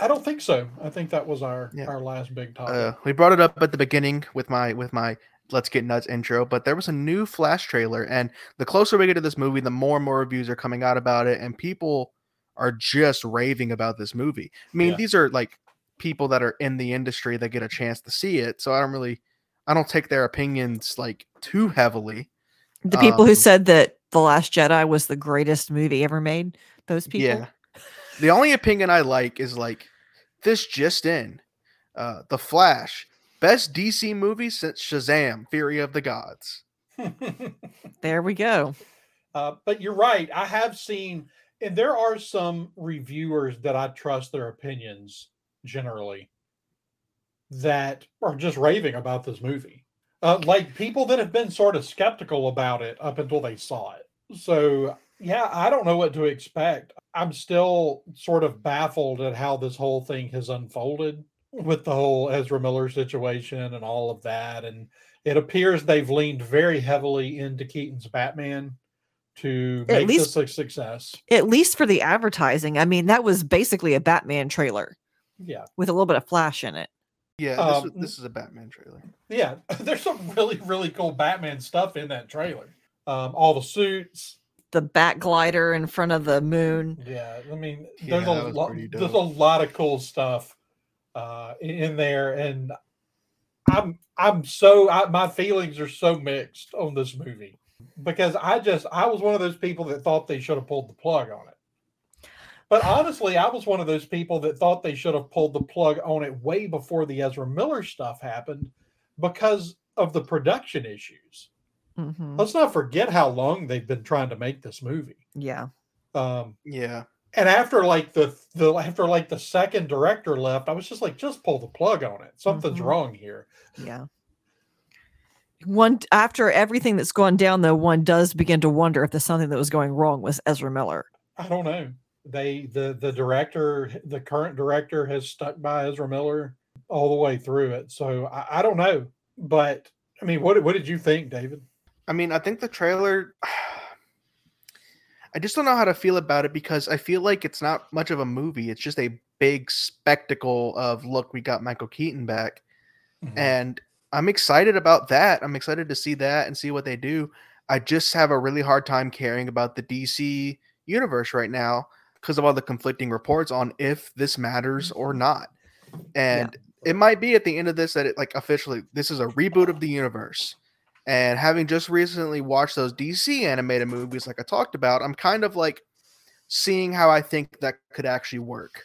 I don't think so. I think that was our Yeah. our last big topic. Uh, we brought it up at the beginning with my with my let's get nuts intro, but there was a new Flash trailer, and the closer we get to this movie, the more and more reviews are coming out about it, and people are just raving about this movie. I mean, Yeah. these are like people that are in the industry that get a chance to see it, so I don't really, I don't take their opinions like too heavily. the people who um, said that The Last Jedi was the greatest movie ever made. Those people. Yeah. The only opinion I like is like this just in. Uh The Flash, best DC movie since Shazam, Fury of the Gods. There we go. Uh, but you're right. I have seen, and there are some reviewers that I trust their opinions generally that are just raving about this movie. Uh, like people that have been sort of skeptical about it up until they saw it. So, yeah, I don't know what to expect. I'm still sort of baffled at how this whole thing has unfolded with the whole Ezra Miller situation and all of that. And it appears they've leaned very heavily into Keaton's Batman to At make least- this a success. At least for the advertising. I mean, that was basically a Batman trailer Yeah. with a little bit of Flash in it. Yeah, this, Um, this is a Batman trailer. Yeah. There's some really, really cool Batman stuff in that trailer. Um, all the suits. The bat glider in front of the moon. Yeah. I mean, there's that a lot there's a lot of cool stuff uh in- in there. And I'm I'm so I, my feelings are so mixed on this movie because I just I was one of those people that thought they should have pulled the plug on it. But honestly, I was one of those people that thought they should have pulled the plug on it way before the Ezra Miller stuff happened because of the production issues. Mhm. Let's not forget how long they've been trying to make this movie. Yeah. Um, Yeah. and after like the the after like the second director left, I was just like, just pull the plug on it. Something's Mhm. wrong here. Yeah. One after everything that's gone down, though, one does begin to wonder if there's something that was going wrong with Ezra Miller. I don't know. They the the director, the current director, has stuck by Ezra Miller all the way through it. So I, I don't know, but I mean, what what did you think, David? I mean, I think the trailer. I just don't know how to feel about it because I feel like it's not much of a movie. It's just a big spectacle of look, we got Michael Keaton back. Mhm. and I'm excited about that. I'm excited to see that and see what they do. I just have a really hard time caring about the DC universe right now because of all the conflicting reports on if this matters or not. And it might be at the end of this that it like officially this is a reboot of the universe. And having just recently watched those DC animated movies like I talked about, I'm kind of like seeing how I think that could actually work.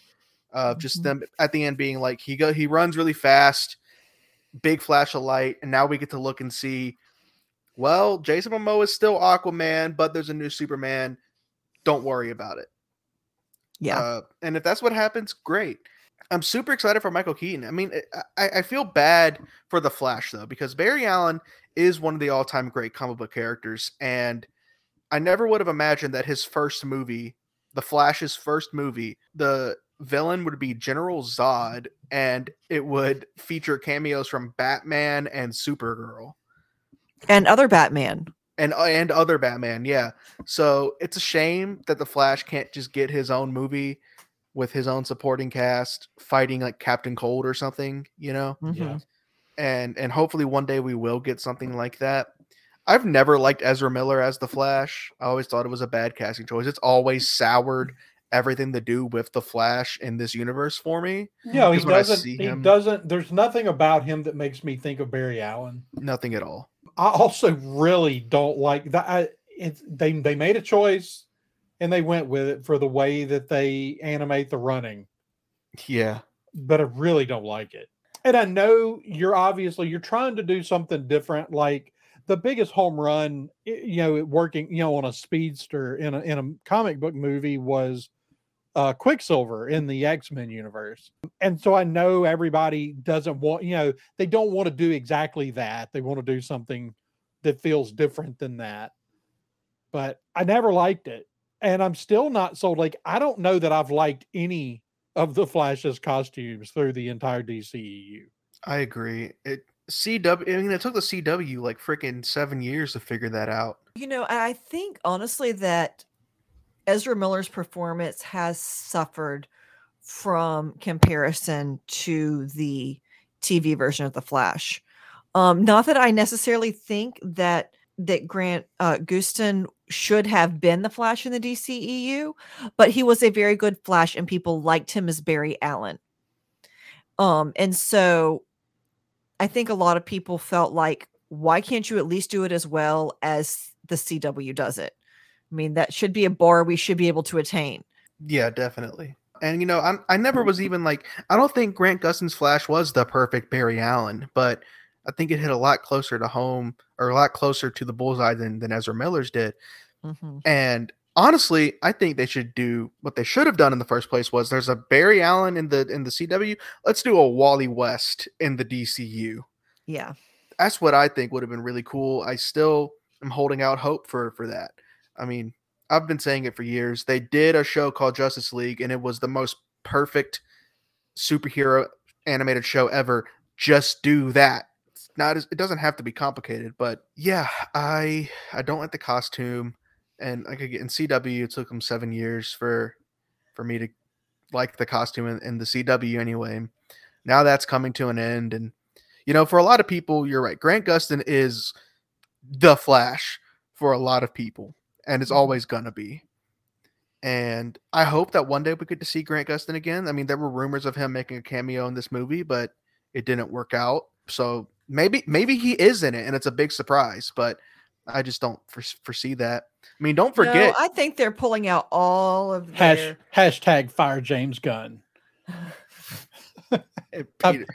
Of just Mhm. them at the end being like he go he runs really fast big flash of light, and now we get to look and see. Well, Jason Momoa is still Aquaman, but there's a new Superman. Don't worry about it. Yeah. Uh, and if that's what happens, great. I'm super excited for Michael Keaton. I mean, I, I feel bad for the Flash though, because Barry Allen is one of the all-time great comic book characters, and I never would have imagined that his first movie, the Flash's first movie, the villain would be General Zod, and it would feature cameos from Batman and Supergirl and other Batman. and uh, and other Batman. Yeah, so it's a shame that the Flash can't just get his own movie with his own supporting cast fighting like Captain Cold or something, you know. Yeah. And and hopefully one day we will get something like that. I've never liked Ezra Miller as the Flash. I always thought it was a bad casting choice. It's always soured everything to do with the Flash in this universe for me. Yeah, he Because when I doesn't. He him- doesn't. There's nothing about him that makes me think of Barry Allen. Nothing at all. I also really don't like that. I, it's they they made a choice, and they went with it for the way that they animate the running. Yeah. But I really don't like it. And I know you're obviously you're trying to do something different. Like the biggest home run, you know, working, you know, on a speedster in a in a comic book movie was uh Quicksilver in the X-Men universe. And so I know everybody doesn't want, you know, they don't want to do exactly that. They want to do something that feels different than that. But I never liked it. And I'm still not sold. Like, I don't know that I've liked any of the Flash's costumes through the entire DCEU. I agree. It CW. I mean, it took the CW like freaking seven years to figure that out. You know, I think honestly that Ezra Miller's performance has suffered from comparison to the TV version of The Flash. Um, not that I necessarily think that that Grant uh, Gustin should have been the Flash in the DCEU, but he was a very good Flash, and people liked him as Barry Allen. Um, and so I think a lot of people felt like, why can't you at least do it as well as the CW does it? I mean, that should be a bar we should be able to attain. Yeah, definitely. And you know, I'm, I never was even like I don't think Grant Gustin's Flash was the perfect Barry Allen, but I think it hit a lot closer to home or a lot closer to the bullseye than than Ezra Miller's did. Mhm. And honestly, I think they should do what they should have done in the first place was there's a Barry Allen in the in the CW. Let's do a Wally West in the DCU. Yeah. That's what I think would have been really cool. I still am holding out hope for for that. I mean, I've been saying it for years. They did a show called Justice League, and it was the most perfect superhero animated show ever. Just do that. Not as it doesn't have to be complicated, but yeah, I I don't like the costume, and like in CW, it took them seven years for for me to like the costume in, in the CW anyway. Now that's coming to an end, and you know, for a lot of people, you're right. Grant Gustin is the Flash for a lot of people, and it's Mhm. always gonna be. And I hope that one day we get to see Grant Gustin again. I mean, there were rumors of him making a cameo in this movie, but it didn't work out. So maybe maybe he is in it, and it's a big surprise. But I just don't fore- foresee that. I mean, don't forget. No, I think they're pulling out all of Hash, their. hashtag fire James Gunn and Peter,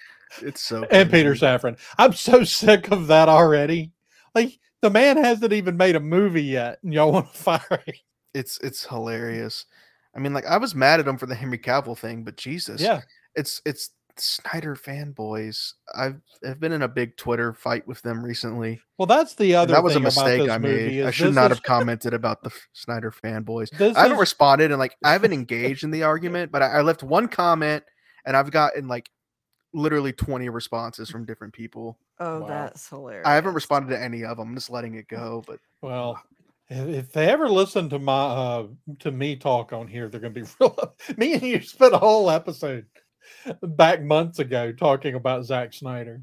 it's so and good. Peter Safran. I'm so sick of that already. Like the man hasn't even made a movie yet, and y'all want to fire him. It's it's hilarious. I mean, like I was mad at him for the Henry Cavill thing, but Jesus, Yeah, it's it's Snyder fanboys. I've I've been in a big Twitter fight with them recently. well, that's the and other. that was a thing about mistake I made. I should not is- have commented about the Snyder fanboys. This I haven't is- responded and like I haven't engaged in the argument, but I, I left one comment and I've gotten like literally 20 responses from different people. Oh, Wow. that's hilarious. I haven't responded to any of them. I'm just letting it go. But Well, if if they ever listen to my uh to me talk on here, they're gonna be real. me and you spent a whole episode back months ago talking about Zack Snyder.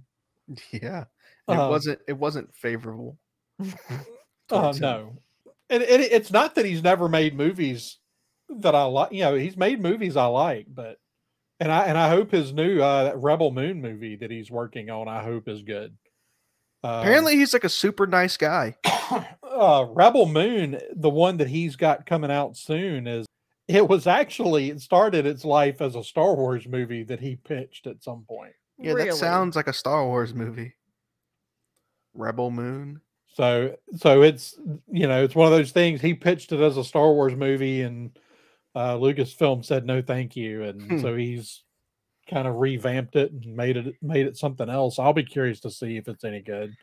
yeah, it Uh, wasn't it wasn't favorable. Oh him. no, and, and it- it's not that he's never made movies that I like. You know, he's made movies I like, but and I and I hope his new uh Rebel Moon movie that he's working on, I hope is good. Um, Apparently, he's like a super nice guy. uh, Rebel Moon, the one that he's got coming out soon, is it was actually it started its life as a Star Wars movie that he pitched at some point. Yeah, Really? that sounds like a Star Wars movie. Rebel Moon. So so it's you know it's one of those things he pitched it as a Star Wars movie and uh, Lucasfilm said no thank you and Hmm. so he's kind of revamped it and made it made it something else. I'll be curious to see if it's any good.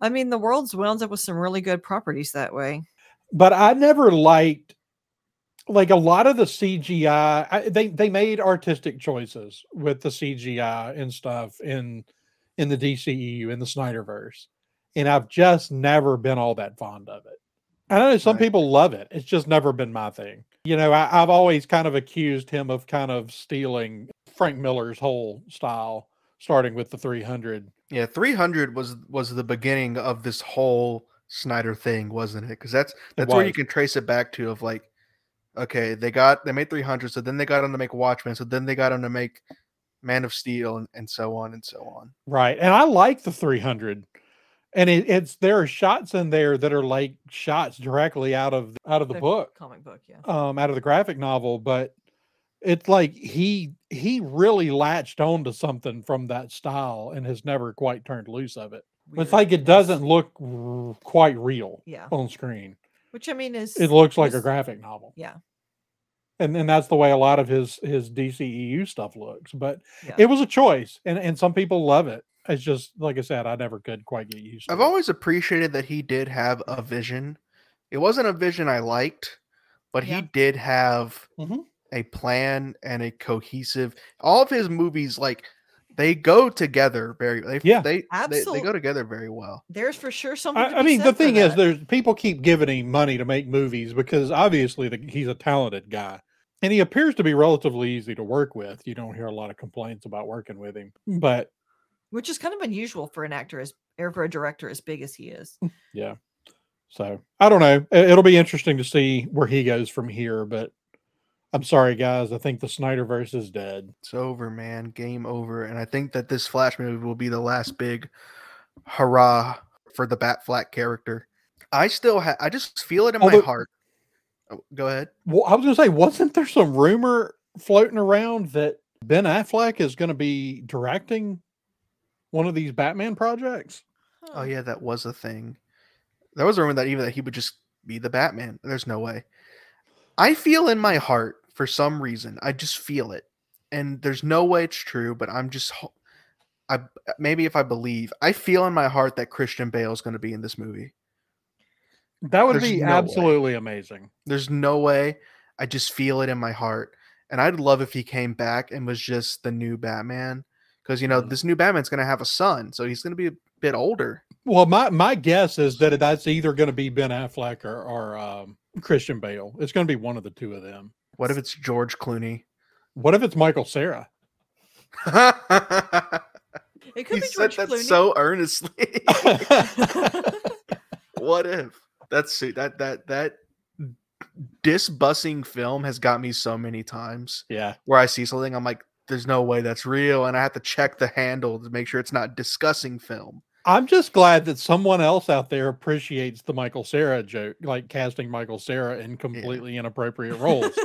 I mean, the world's wound up with some really good properties that way. but I never liked like a lot of the CGI. I, they they made artistic choices with the CGI and stuff in in the DCEU in the Snyderverse, and I've just never been all that fond of it. I know some Right. people love it. It's just never been my thing. You know, I, I've always kind of accused him of kind of stealing Frank Miller's whole style, starting with the 300. Yeah, 300 was was the beginning of this whole Snyder thing, wasn't it? Because that's that's where you can trace it back to of like, okay, they got they made 300, so then they got him to make Watchmen, so then they got him to make Man of Steel, and, and so on and so on. Right. And I like the 300. And it, it's there are shots in there that are like shots directly out of the, out of the, The book, Comic book, yeah. um, out of the graphic novel. But it's like he he really latched on to something from that style and has never quite turned loose of it. It's like it doesn't look r- quite real Yeah. on screen. Which I mean is It looks like a graphic novel. Yeah. And and that's the way a lot of his his DCEU stuff looks. But Yeah. it was a choice, and and some people love it. It's just like I said, I never could quite get used to I've it. always appreciated that he did have a vision. It wasn't a vision I liked, but Yeah. he did have Mhm. a plan and a cohesive. All of his movies, like they go together very. They, Yeah. they, they they go together very well. There's for sure something. I, I mean, the thing is, there's people keep giving him money to make movies because obviously the, he's a talented guy, and he appears to be relatively easy to work with. You don't hear a lot of complaints about working with him, but which is kind of unusual for an actor as or for a director as big as he is. Mm, yeah. So I don't know. I- It'll be interesting to see where he goes from here. But I'm sorry, guys. I think the Snyderverse is dead. It's over, man. Game over. And I think that this Flash movie will be the last big hurrah for the Batfleck character. I still have. I just feel it in my heart. Oh, go ahead. Well, I was going to say, wasn't there some rumor floating around that Ben Affleck is going to be directing one of these Batman projects? Oh yeah, that was a thing. There was a rumor that even that he would just be the Batman. There's no way. I feel in my heart for some reason. I just feel it, and there's no way it's true. But I'm just. I maybe if I believe, I feel in my heart that Christian Bale is going to be in this movie. That would There's be no way. absolutely amazing. There's no way. I just feel it in my heart. And I'd love if he came back and was just the new Batman. Because, you know, Mhm. this new Batman's going to have a son. So he's going to be a bit older. Well, my, my guess is that that's either going to be Ben Affleck or, or um, Christian Bale. It's going to be one of the two of them. What if it's George Clooney? What if it's Michael Cera? It could he be said George that Clooney. so earnestly. what if? That's that that that discussing film has got me so many times yeah. where I see something, I'm like, there's no way that's real, and I have to check the handle to make sure it's not discussing film. I'm just glad that someone else out there appreciates the Michael Cera joke, like casting Michael Cera in completely inappropriate roles.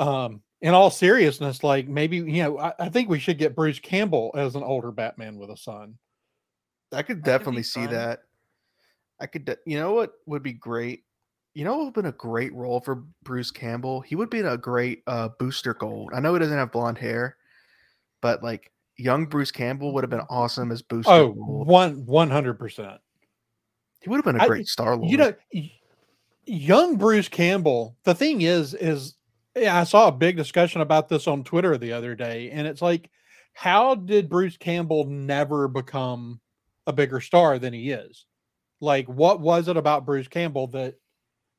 Um, in all seriousness, like maybe you know, I, I think we should get Bruce Campbell as an older Batman with a son. I could That could be definitely see fun. that. I could, de- you know what would be great? You know what would have been a great role for Bruce Campbell? He would be a great uh, Booster Gold. I know he doesn't have blonde hair, but like young Bruce Campbell would have been awesome as Booster Oh, Gold. one one hundred percent. He would have been a great Star Lord. You know, young Bruce Campbell. The thing is, is yeah, I saw a big discussion about this on Twitter the other day, and it's like, how did Bruce Campbell never become a bigger star than he is? Like, what was it about Bruce Campbell that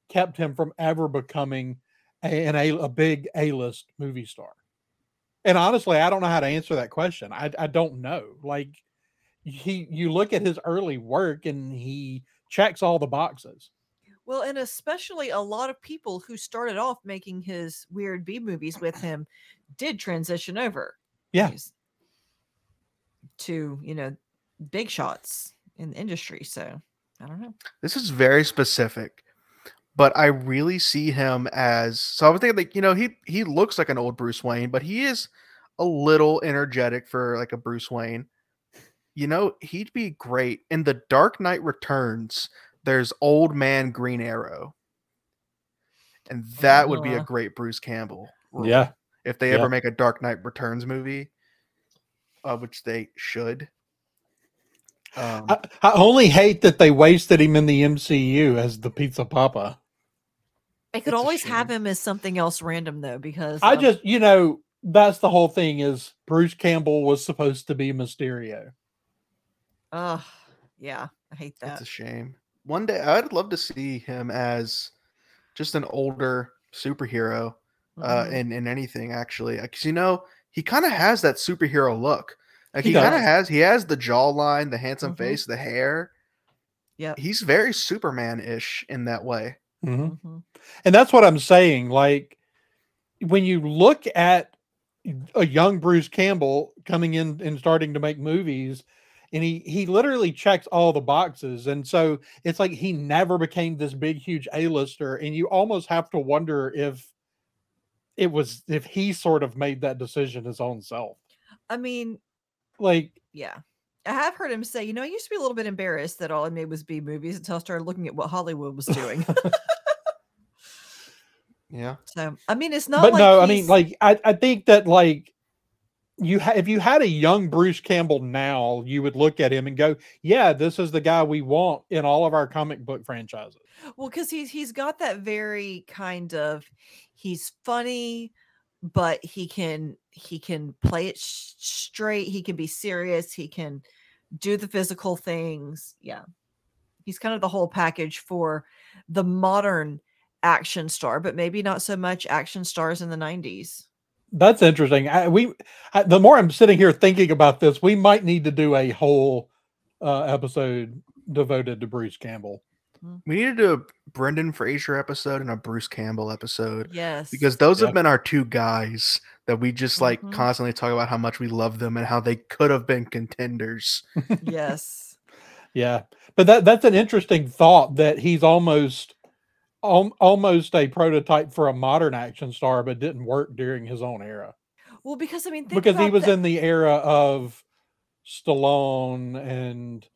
kept him from ever becoming a, an a, a big A list movie star? And honestly, I don't know how to answer that question. I I don't know. Like, he you look at his early work, and he checks all the boxes. Well, and especially a lot of people who started off making his weird B movies with him did transition over. Yeah. To, you know, big shots in the industry. So I don't know. this is very specific, but I really see him as. So I was thinking, like, you know, he he looks like an old Bruce Wayne, but he is a little energetic for like a Bruce Wayne. You know, he'd be great in the Dark Knight Returns. There's Old Man Green Arrow, and that would be a Uh. great Bruce Campbell. role Yeah. if they Yeah. ever make a Dark Knight Returns movie, uh, which they should. Um, I, I only hate that they wasted him in the MCU as the Pizza Poppa. I could It's always have him as something else random though, because I of- just, you know, that's the whole thing is Bruce Campbell was supposed to be Mysterio. Ugh, yeah, I hate that. It's that. a shame. One day, I'd love to see him as just an older superhero uh, Mhm. in in anything actually, because you know he kind of has that superhero look. Like He he, kind of has he has the jawline, the handsome Mhm. face, the hair. Yep. He's very Superman ish in that way. Mhm. Mhm. And that's what I'm saying. Like, when you look at a young Bruce Campbell coming in and starting to make movies, and he he literally checks all the boxes, and so it's like he never became this big, huge A-lister, and you almost have to wonder if it was if he sort of made that decision his own self. I mean, Like, yeah. I have heard him say, you know, I used to be a little bit embarrassed that all I made was B movies until I started looking at what Hollywood was doing. Yeah. so, I mean, it's not but like no, I mean, like I, I think that like you ha- if you had a young Bruce Campbell now, you would look at him and go, "Yeah, this is the guy we want in all of our comic book franchises." Well, because he's he's got that very kind of he's funny, but he can he can play it sh- straight. He can be serious. He can do the physical things. Yeah, he's kind of the whole package for the modern action star, but maybe not so much action stars in the '90s. That's interesting. I, we, I, the more I'm sitting here thinking about this, we might need to do a whole uh, episode devoted to Bruce Campbell. We need to do a Brendan Fraser episode and a Bruce Campbell episode Yes, because those Yep. have been our two guys that we just like Mhm. constantly talk about how much we love them and how they could have been contenders. yes, Yeah, but that that's an interesting thought that he's almost al- almost a prototype for a modern action star, but didn't work during his own era well, because I mean, because he was the- in the era of Stallone and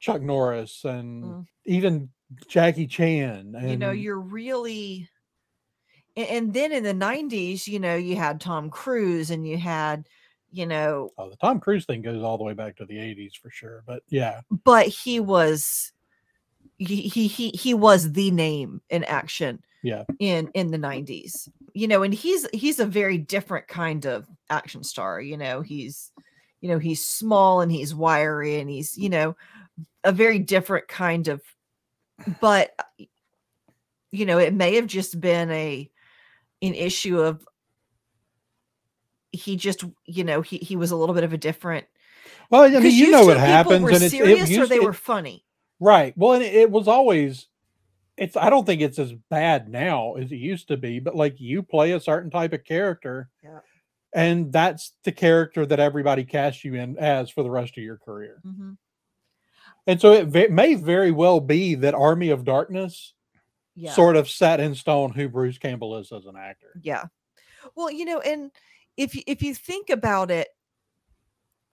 Chuck Norris and Mm. even Jackie Chan. And you know you're really and, and then in the 90s you know you had tom cruise and you had you know oh, the Tom Cruise thing goes all the way back to the '80s for sure. But yeah, but he was he he he, he was the name in action Yeah. in in the 90s you know and he's he's a very different kind of action star you know he's you know he's small and he's wiry and he's you know a very different kind of but you know it may have just been a an issue of he just you know he he was a little bit of a different well, I mean, you used know what happens, were and it's serious it or they it- were funny right. Well, and it, was always. It's. I don't think it's as bad now as it used to be, but like you play a certain type of character, Yeah. and that's the character that everybody casts you in as for the rest of your career. Mhm. And so it ve- may very well be that Army of Darkness yeah sort of set in stone who Bruce Campbell is as an actor. Yeah. Well, you know, and if if you think about it,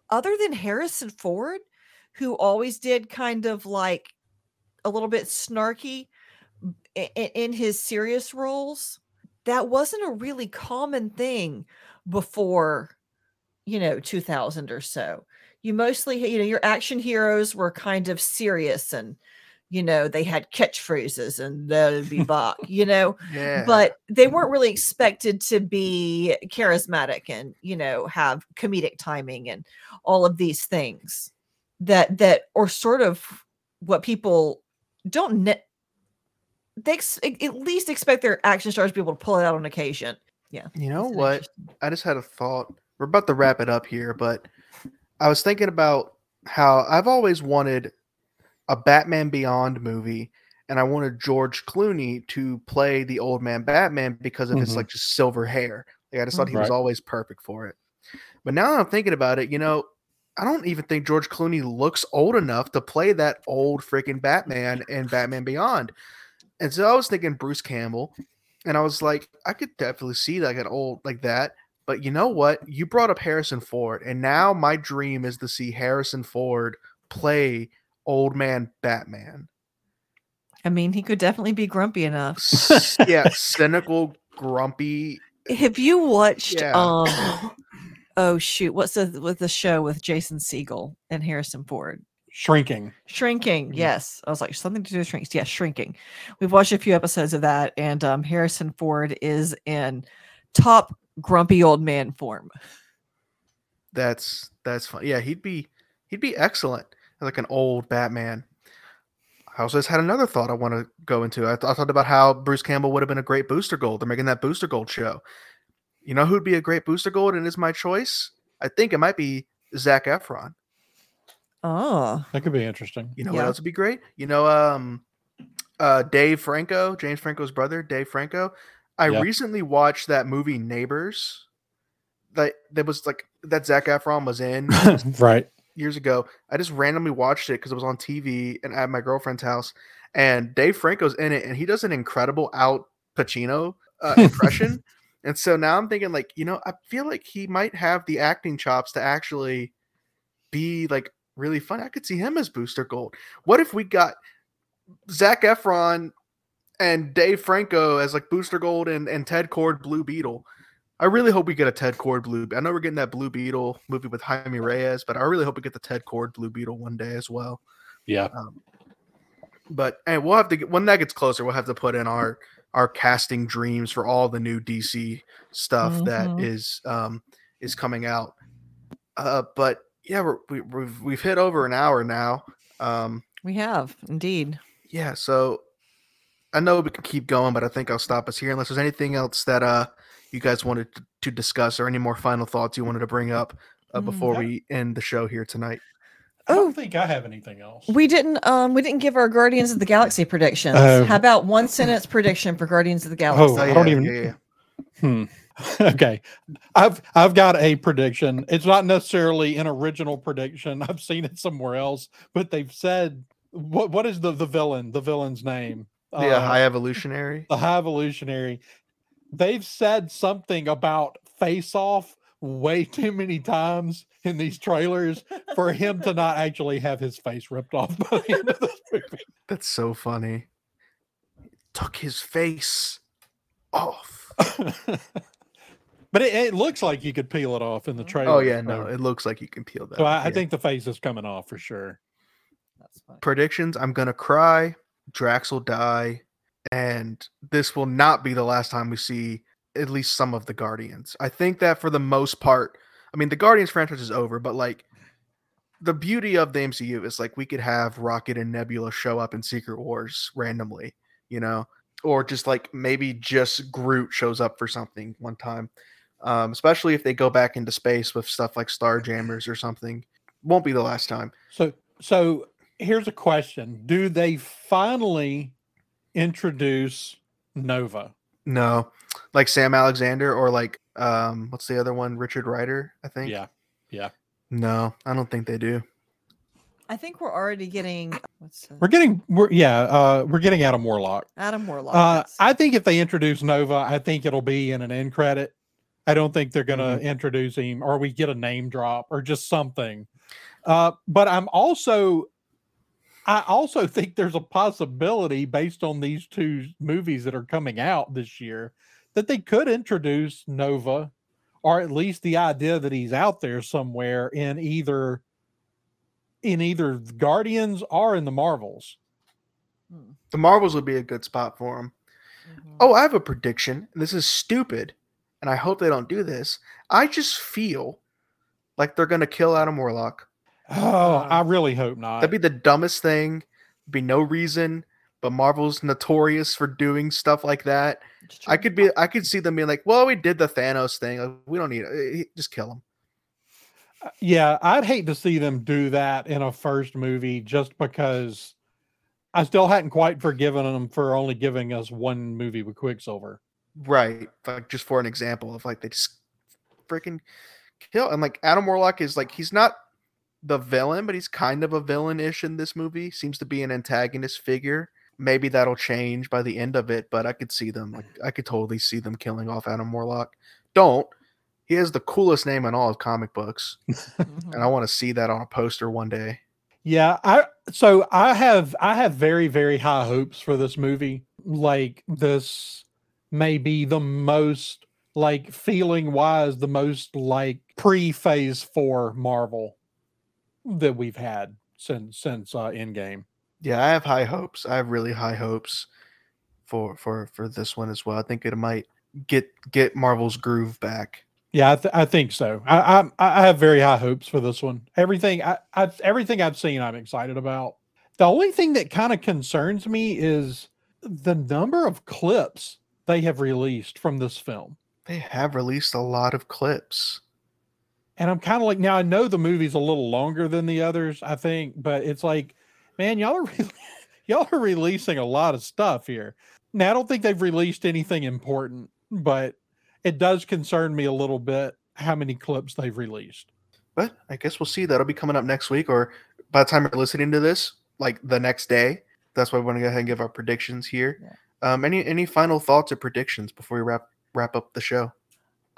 other than Harrison Ford, who always did kind of like a little bit snarky in, in his serious roles, that wasn't a really common thing before, you know, 2000 or so. You mostly, you know, your action heroes were kind of serious and, you know, they had catchphrases and they'll be back, you know Yeah. but they weren't really expected to be charismatic and you know have comedic timing and all of these things that that or sort of what people don't ne- they ex- at at least expect their action stars to be able to pull it out on occasion yeah you know what? I just had a thought. We're about to wrap it up here, but I was thinking about how I've always wanted a Batman Beyond movie, and I wanted George Clooney to play the old man Batman because of his Mhm. like just silver hair. Like I just thought he was always perfect for it. But now that I'm thinking about it, you know, I don't even think George Clooney looks old enough to play that old freaking Batman in Batman Beyond. And so I was thinking Bruce Campbell, and I was like, I could definitely see like an old like that. But you know what? You brought up Harrison Ford, and now my dream is to see Harrison Ford play old man Batman. i mean he could definitely be grumpy enough yeah, cynical, grumpy. have you watched Yeah. um oh shoot what's the with the show with jason Segel and harrison ford Shrinking. Shrinking, Mhm. yes. I was like something to do with shrinks. Yes, shrinking. We've watched a few episodes of that, and um, Harrison Ford is in top grumpy old man form. That's that's fun. Yeah, he'd be he'd be excellent like an old Batman. I also just had another thought I want to go into. I, th- I thought about how Bruce Campbell would have been a great Booster Gold. They're making that Booster Gold show. You know who'd be a great Booster Gold and is my choice? I think it might be Zac Efron. Oh, That could be interesting. You know Yeah. what else would be great? You know, um, uh, Dave Franco, James Franco's brother, Dave Franco. I Yeah. recently watched that movie Neighbors. That that was like that Zac Efron was in right. years ago. I just randomly watched it because it was on TV and at my girlfriend's house. And Dave Franco's in it, and he does an incredible Al Pacino uh, impression. and so now I'm thinking, like, you know, I feel like he might have the acting chops to actually be like really fun. I could see him as Booster Gold. What if we got Zac Efron and Dave Franco as like Booster Gold and, and Ted Kord Blue Beetle? I really hope we get a Ted Kord Blue. I know we're getting that Blue Beetle movie with Jaime Reyes, but I really hope we get the Ted Kord Blue Beetle one day as well. Yeah. Um, but and we'll have to get when that gets closer, we'll have to put in our are casting dreams for all the new DC stuff that Mhm. is um is coming out. Uh, but yeah, we're, we, we've we've hit over an hour now. Um, We have indeed. yeah, so I know we can keep going, but I think I'll stop us here unless there's anything else that uh you guys wanted to, discuss or any more final thoughts you wanted to bring up uh, Mm, before yeah. we end the show here tonight. I Oh. don't think I have anything else. We didn't um we didn't give our Guardians of the Galaxy predictions. Oh. How about one sentence prediction for Guardians of the Galaxy? Oh, Galaxy? I don't even- yeah, yeah. Hmm. okay. I've I've got a prediction. It's not necessarily an original prediction. I've seen it somewhere else, but they've said what what is the the villain? The villain's name? Yeah, Uh, high evolutionary. the high evolutionary. They've said something about face off way too many times in these trailers for him to not actually have his face ripped off by the end of this movie. That's so funny. Took his face off. but it, it looks like you could peel it off in the oh. trailer. Oh yeah, no, it looks like you can peel that. So I, off, I yeah. think the face is coming off for sure. That's fine. predictions. I'm gonna cry. Drax will die, and this will not be the last time we see at least some of the Guardians. I think that for the most part, I mean, the Guardians franchise is over, but like the beauty of the MCU is like we could have Rocket and Nebula show up in Secret Wars randomly, you know, or just like maybe just Groot shows up for something one time. Um, especially if they go back into space with stuff like Starjammers or something. Won't be the last time. So so here's a question: Do they finally introduce Nova? No, like Sam Alexander or like um, what's the other one? Richard Ryder, I think. Yeah, Yeah. No, I don't think they do. I think we're already getting what's the, we're getting we're yeah uh, we're getting Adam Warlock. Adam Warlock. Uh. I think if they introduce Nova, I think it'll be in an end credit. I don't think they're going to Mhm. introduce him or we get a name drop or just something. Uh, but I'm also, I also think there's a possibility based on these two movies that are coming out this year that they could introduce Nova or at least the idea that he's out there somewhere in either in either Guardians or in the Marvels. Hmm. The Marvels would be a good spot for him. Mhm. Oh, I have a prediction. This is stupid, and I hope they don't do this. I just feel like they're gonna kill Adam Warlock. Oh, Uh, I really hope not. That'd be the dumbest thing. Be no reason, but Marvel's notorious for doing stuff like that. I could be, I could see them being like, "Well, we did the Thanos thing. Like, we don't need it. Just kill him." Uh, Yeah, I'd hate to see them do that in a first movie just because I still hadn't quite forgiven them for only giving us one movie with Quicksilver. Right. Like just for an example of like they just freaking kill and like Adam Warlock is like he's not the villain, but he's kind of a villain-ish in this movie. Seems to be an antagonist figure. Maybe that'll change by the end of it, but I could see them like I could totally see them killing off Adam Warlock. Don't. He has the coolest name in all of comic books, Mhm. and I want to see that on a poster one day. Yeah, I so I have I have very very high hopes for this movie. Like this may be the most like feeling wise the most like pre phase 4 Marvel that we've had since since uh Endgame. Yeah, I have high hopes. I have really high hopes for for for this one as well. I think it might get get Marvel's groove back. Yeah, I, th- I think so. I, I I have very high hopes for this one. Everything I, I've everything I've seen, I'm excited about. The only thing that kind of concerns me is the number of clips they have released from this film. They have released a lot of clips. And I'm kind of like, now I know the movie's a little longer than the others, I think, but it's like, man, y'all are really, y'all are releasing a lot of stuff here. Now I don't think they've released anything important, but it does concern me a little bit how many clips they've released. But I guess we'll see. That'll be coming up next week, or by the time you're listening to this, like the next day. That's why we want to go ahead and give our predictions here. Um, any any final thoughts or predictions before we wrap wrap up the show?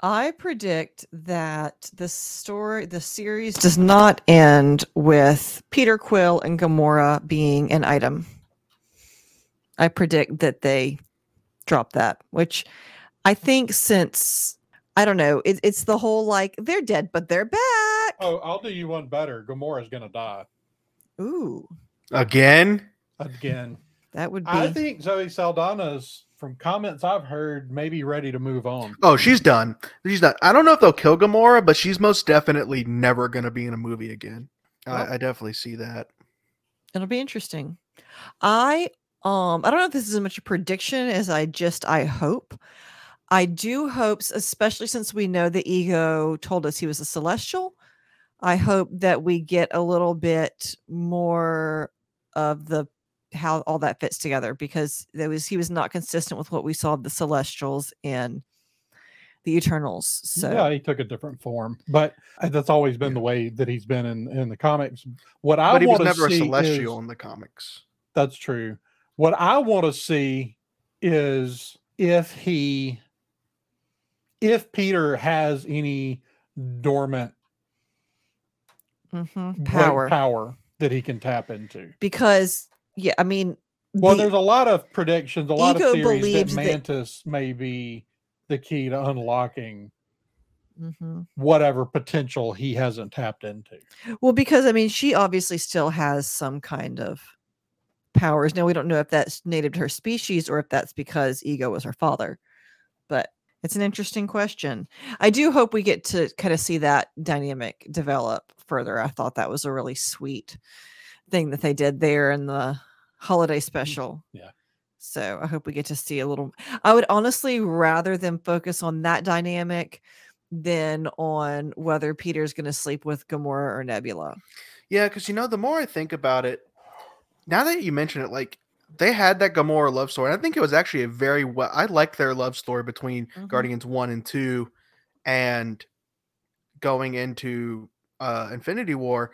I predict that the story, the series does not end with Peter Quill and Gamora being an item. I predict that they drop that, which I think since I don't know, it, it's the whole like they're dead but they're back. Oh, I'll do you one better. Gamora's gonna die Ooh, Again? again. that would be. I think Zoe Saldana's from comments I've heard, maybe ready to move on. Oh, she's done. She's done. I don't know if they'll kill Gamora, but she's most definitely never going to be in a movie again. Well- I, I definitely see that. It'll be interesting. I um I don't know if this is as much a prediction as I just I hope. I do hope, especially since we know the ego told us he was a celestial. I hope that we get a little bit more of the how all that fits together because there was he was not consistent with what we saw of the celestials in the Eternals. So yeah, he took a different form, but uh, that's always been the way that he's been in in the comics. What I but he was want to never a see celestial is- in the comics. That's true. What I want to see is if he, if Peter has any dormant mhm, power power that he can tap into. because yeah, I mean Well, the- there's a lot of predictions, a lot of theories that believes that- Mantis may be the key to unlocking Mhm. whatever potential he hasn't tapped into. Well, because I mean, she obviously still has some kind of powers. Now we don't know if that's native to her species or if that's because Ego was her father, but it's an interesting question. I do hope we get to kind of see that dynamic develop further. I thought that was a really sweet thing that they did there in the holiday special. yeah. So I hope we get to see a little. I would honestly rather them focus on that dynamic than on whether Peter's going to sleep with Gamora or Nebula. Yeah, because you know, the more I think about it, now that you mention it, like they had that Gamora love story. I think it was actually a very well. I like their love story between Mhm. Guardians one and two, and going into uh Infinity War.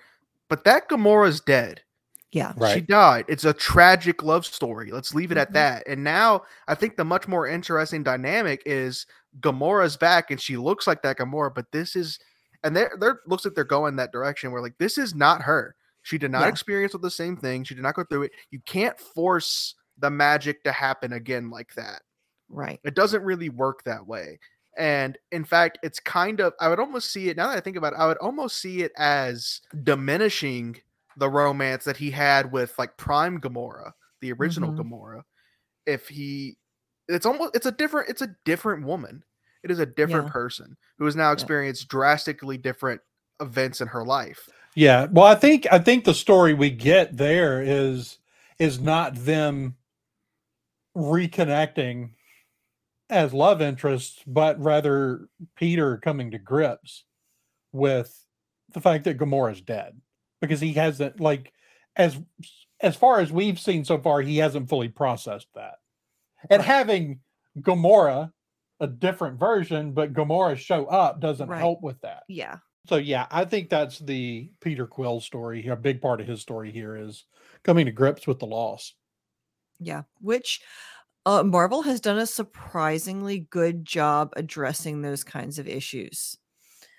But that Gamora's dead. Yeah. She died. It's a tragic love story. Let's leave it at mm-hmm. that. And now I think the much more interesting dynamic is Gamora's back and she looks like that Gamora, but this is and there there looks like they're going that direction where like this is not her. She did not Yeah. experience with the same thing. She did not go through it. You can't force the magic to happen again like that. Right. It doesn't really work that way. And in fact, it's kind of, I would almost see it, now that I think about it, I would almost see it as diminishing the romance that he had with like Prime Gamora, the original Mhm. Gamora. If he, it's almost, it's a different, it's a different woman. It is a different Yeah. person who has now experienced drastically different events in her life. Yeah. Well, I think I think the story we get there is is not them reconnecting as love interests, but rather Peter coming to grips with the fact that Gamora's dead because he hasn't like as as far as we've seen so far, he hasn't fully processed that. And having Gamora, a different version, but Gamora show up doesn't Right. help with that. Yeah. So yeah, I think that's the Peter Quill story. A big part of his story here is coming to grips with the loss. Yeah. Which uh, Marvel has done a surprisingly good job addressing those kinds of issues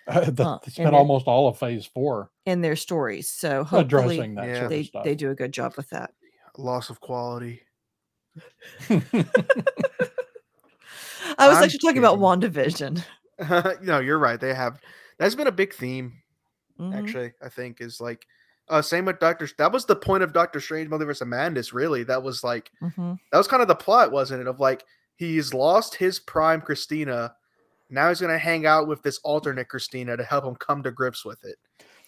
Uh, the- Huh, it's and been it- almost all of Phase Four in their stories. So hopefully addressing that Yeah. they, they do a good job with that. Loss of quality. I was I'm actually talking about. WandaVision. no, you're right. They have, that's been a big theme Mhm. actually i think is like uh same with doctor that was the point of doctor strange multiverse of madness really that was like Mhm. that was kind of the plot wasn't it of like he's lost his prime christina now he's gonna hang out with this alternate christina to help him come to grips with it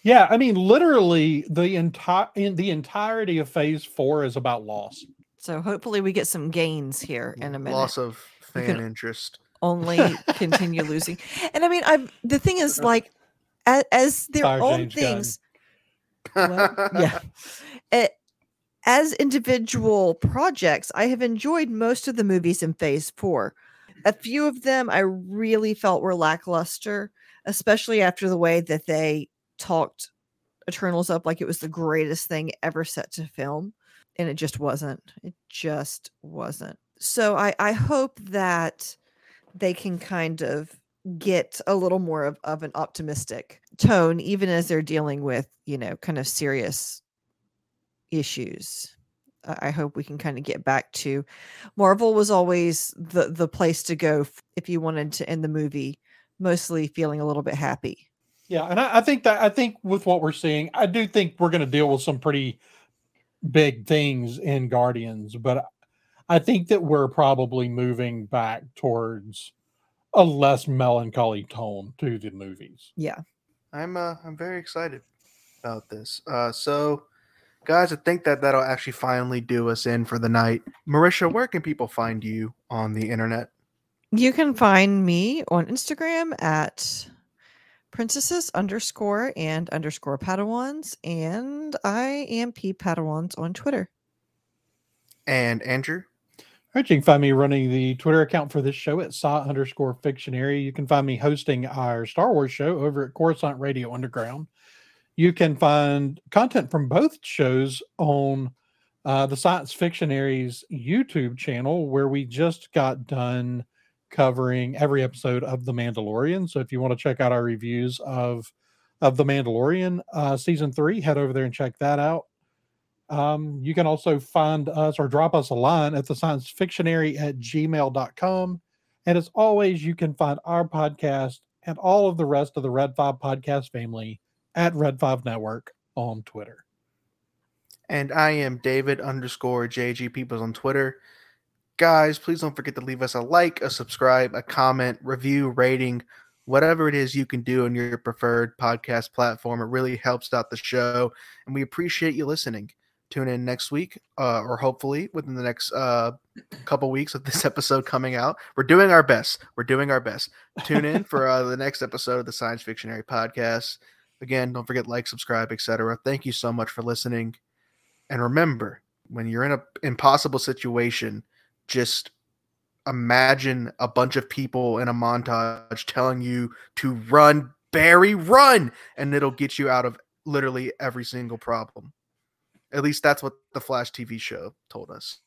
yeah, I mean, literally the entire the entirety of Phase Four is about loss. So hopefully we get some gains here in a minute. loss of fan interest only continue losing. And I mean, I the thing is like as, as their Fire own James things. What? Yeah. Eh, as individual projects, I have enjoyed most of the movies in Phase Four. A few of them I really felt were lackluster, especially after the way that they talked Eternals up like it was the greatest thing ever set to film. And it just wasn't. It just wasn't. So I, I hope that they can kind of get a little more of, of an optimistic tone, even as they're dealing with, you know, kind of serious issues. I hope we can kind of get back to Marvel was always the the place to go if you wanted to end the movie mostly feeling a little bit happy. Yeah, and I, I think that I think with what we're seeing, I do think we're going to deal with some pretty big things in Guardians, but I think that we're probably moving back towards a less melancholy tone to the movies. Yeah. I'm uh, I'm very excited about this. Uh, so, guys, I think that that'll actually finally do us in for the night. Marisha, where can people find you on the internet? You can find me on Instagram at princesses underscore and underscore padawans, and I am P Padawans on Twitter. And Andrew, All right, you can find me running the Twitter account for this show at saw underscore fictionary. You can find me hosting our Star Wars show over at Coruscant Radio Underground. You can find content from both shows on uh, the Science Fictionaries YouTube channel, where we just got done covering every episode of The Mandalorian. So if you want to check out our reviews of of The Mandalorian uh, season three, head over there and check that out. Um, you can also find us or drop us a line at the science fictionary at gmail.com. And as always, you can find our podcast and all of the rest of the Red 5 podcast family at Red 5 Network on Twitter. and I am David underscore JG Peoples on Twitter. Guys, please don't forget to leave us a like, a subscribe, a comment, review, rating, whatever it is you can do on your preferred podcast platform. It really helps out the show, and we appreciate you listening. Tune in next week, uh, or hopefully within the next uh, couple weeks of this episode coming out. We're doing our best. We're doing our best. Tune in for uh, the next episode of the Science Fictionary Podcast. Again, don't forget like, subscribe, etc. Thank you so much for listening. And remember, when you're in an impossible situation, just imagine a bunch of people in a montage telling you to run, Barry, run, and it'll get you out of literally every single problem. At least that's what the Flash TV show told us.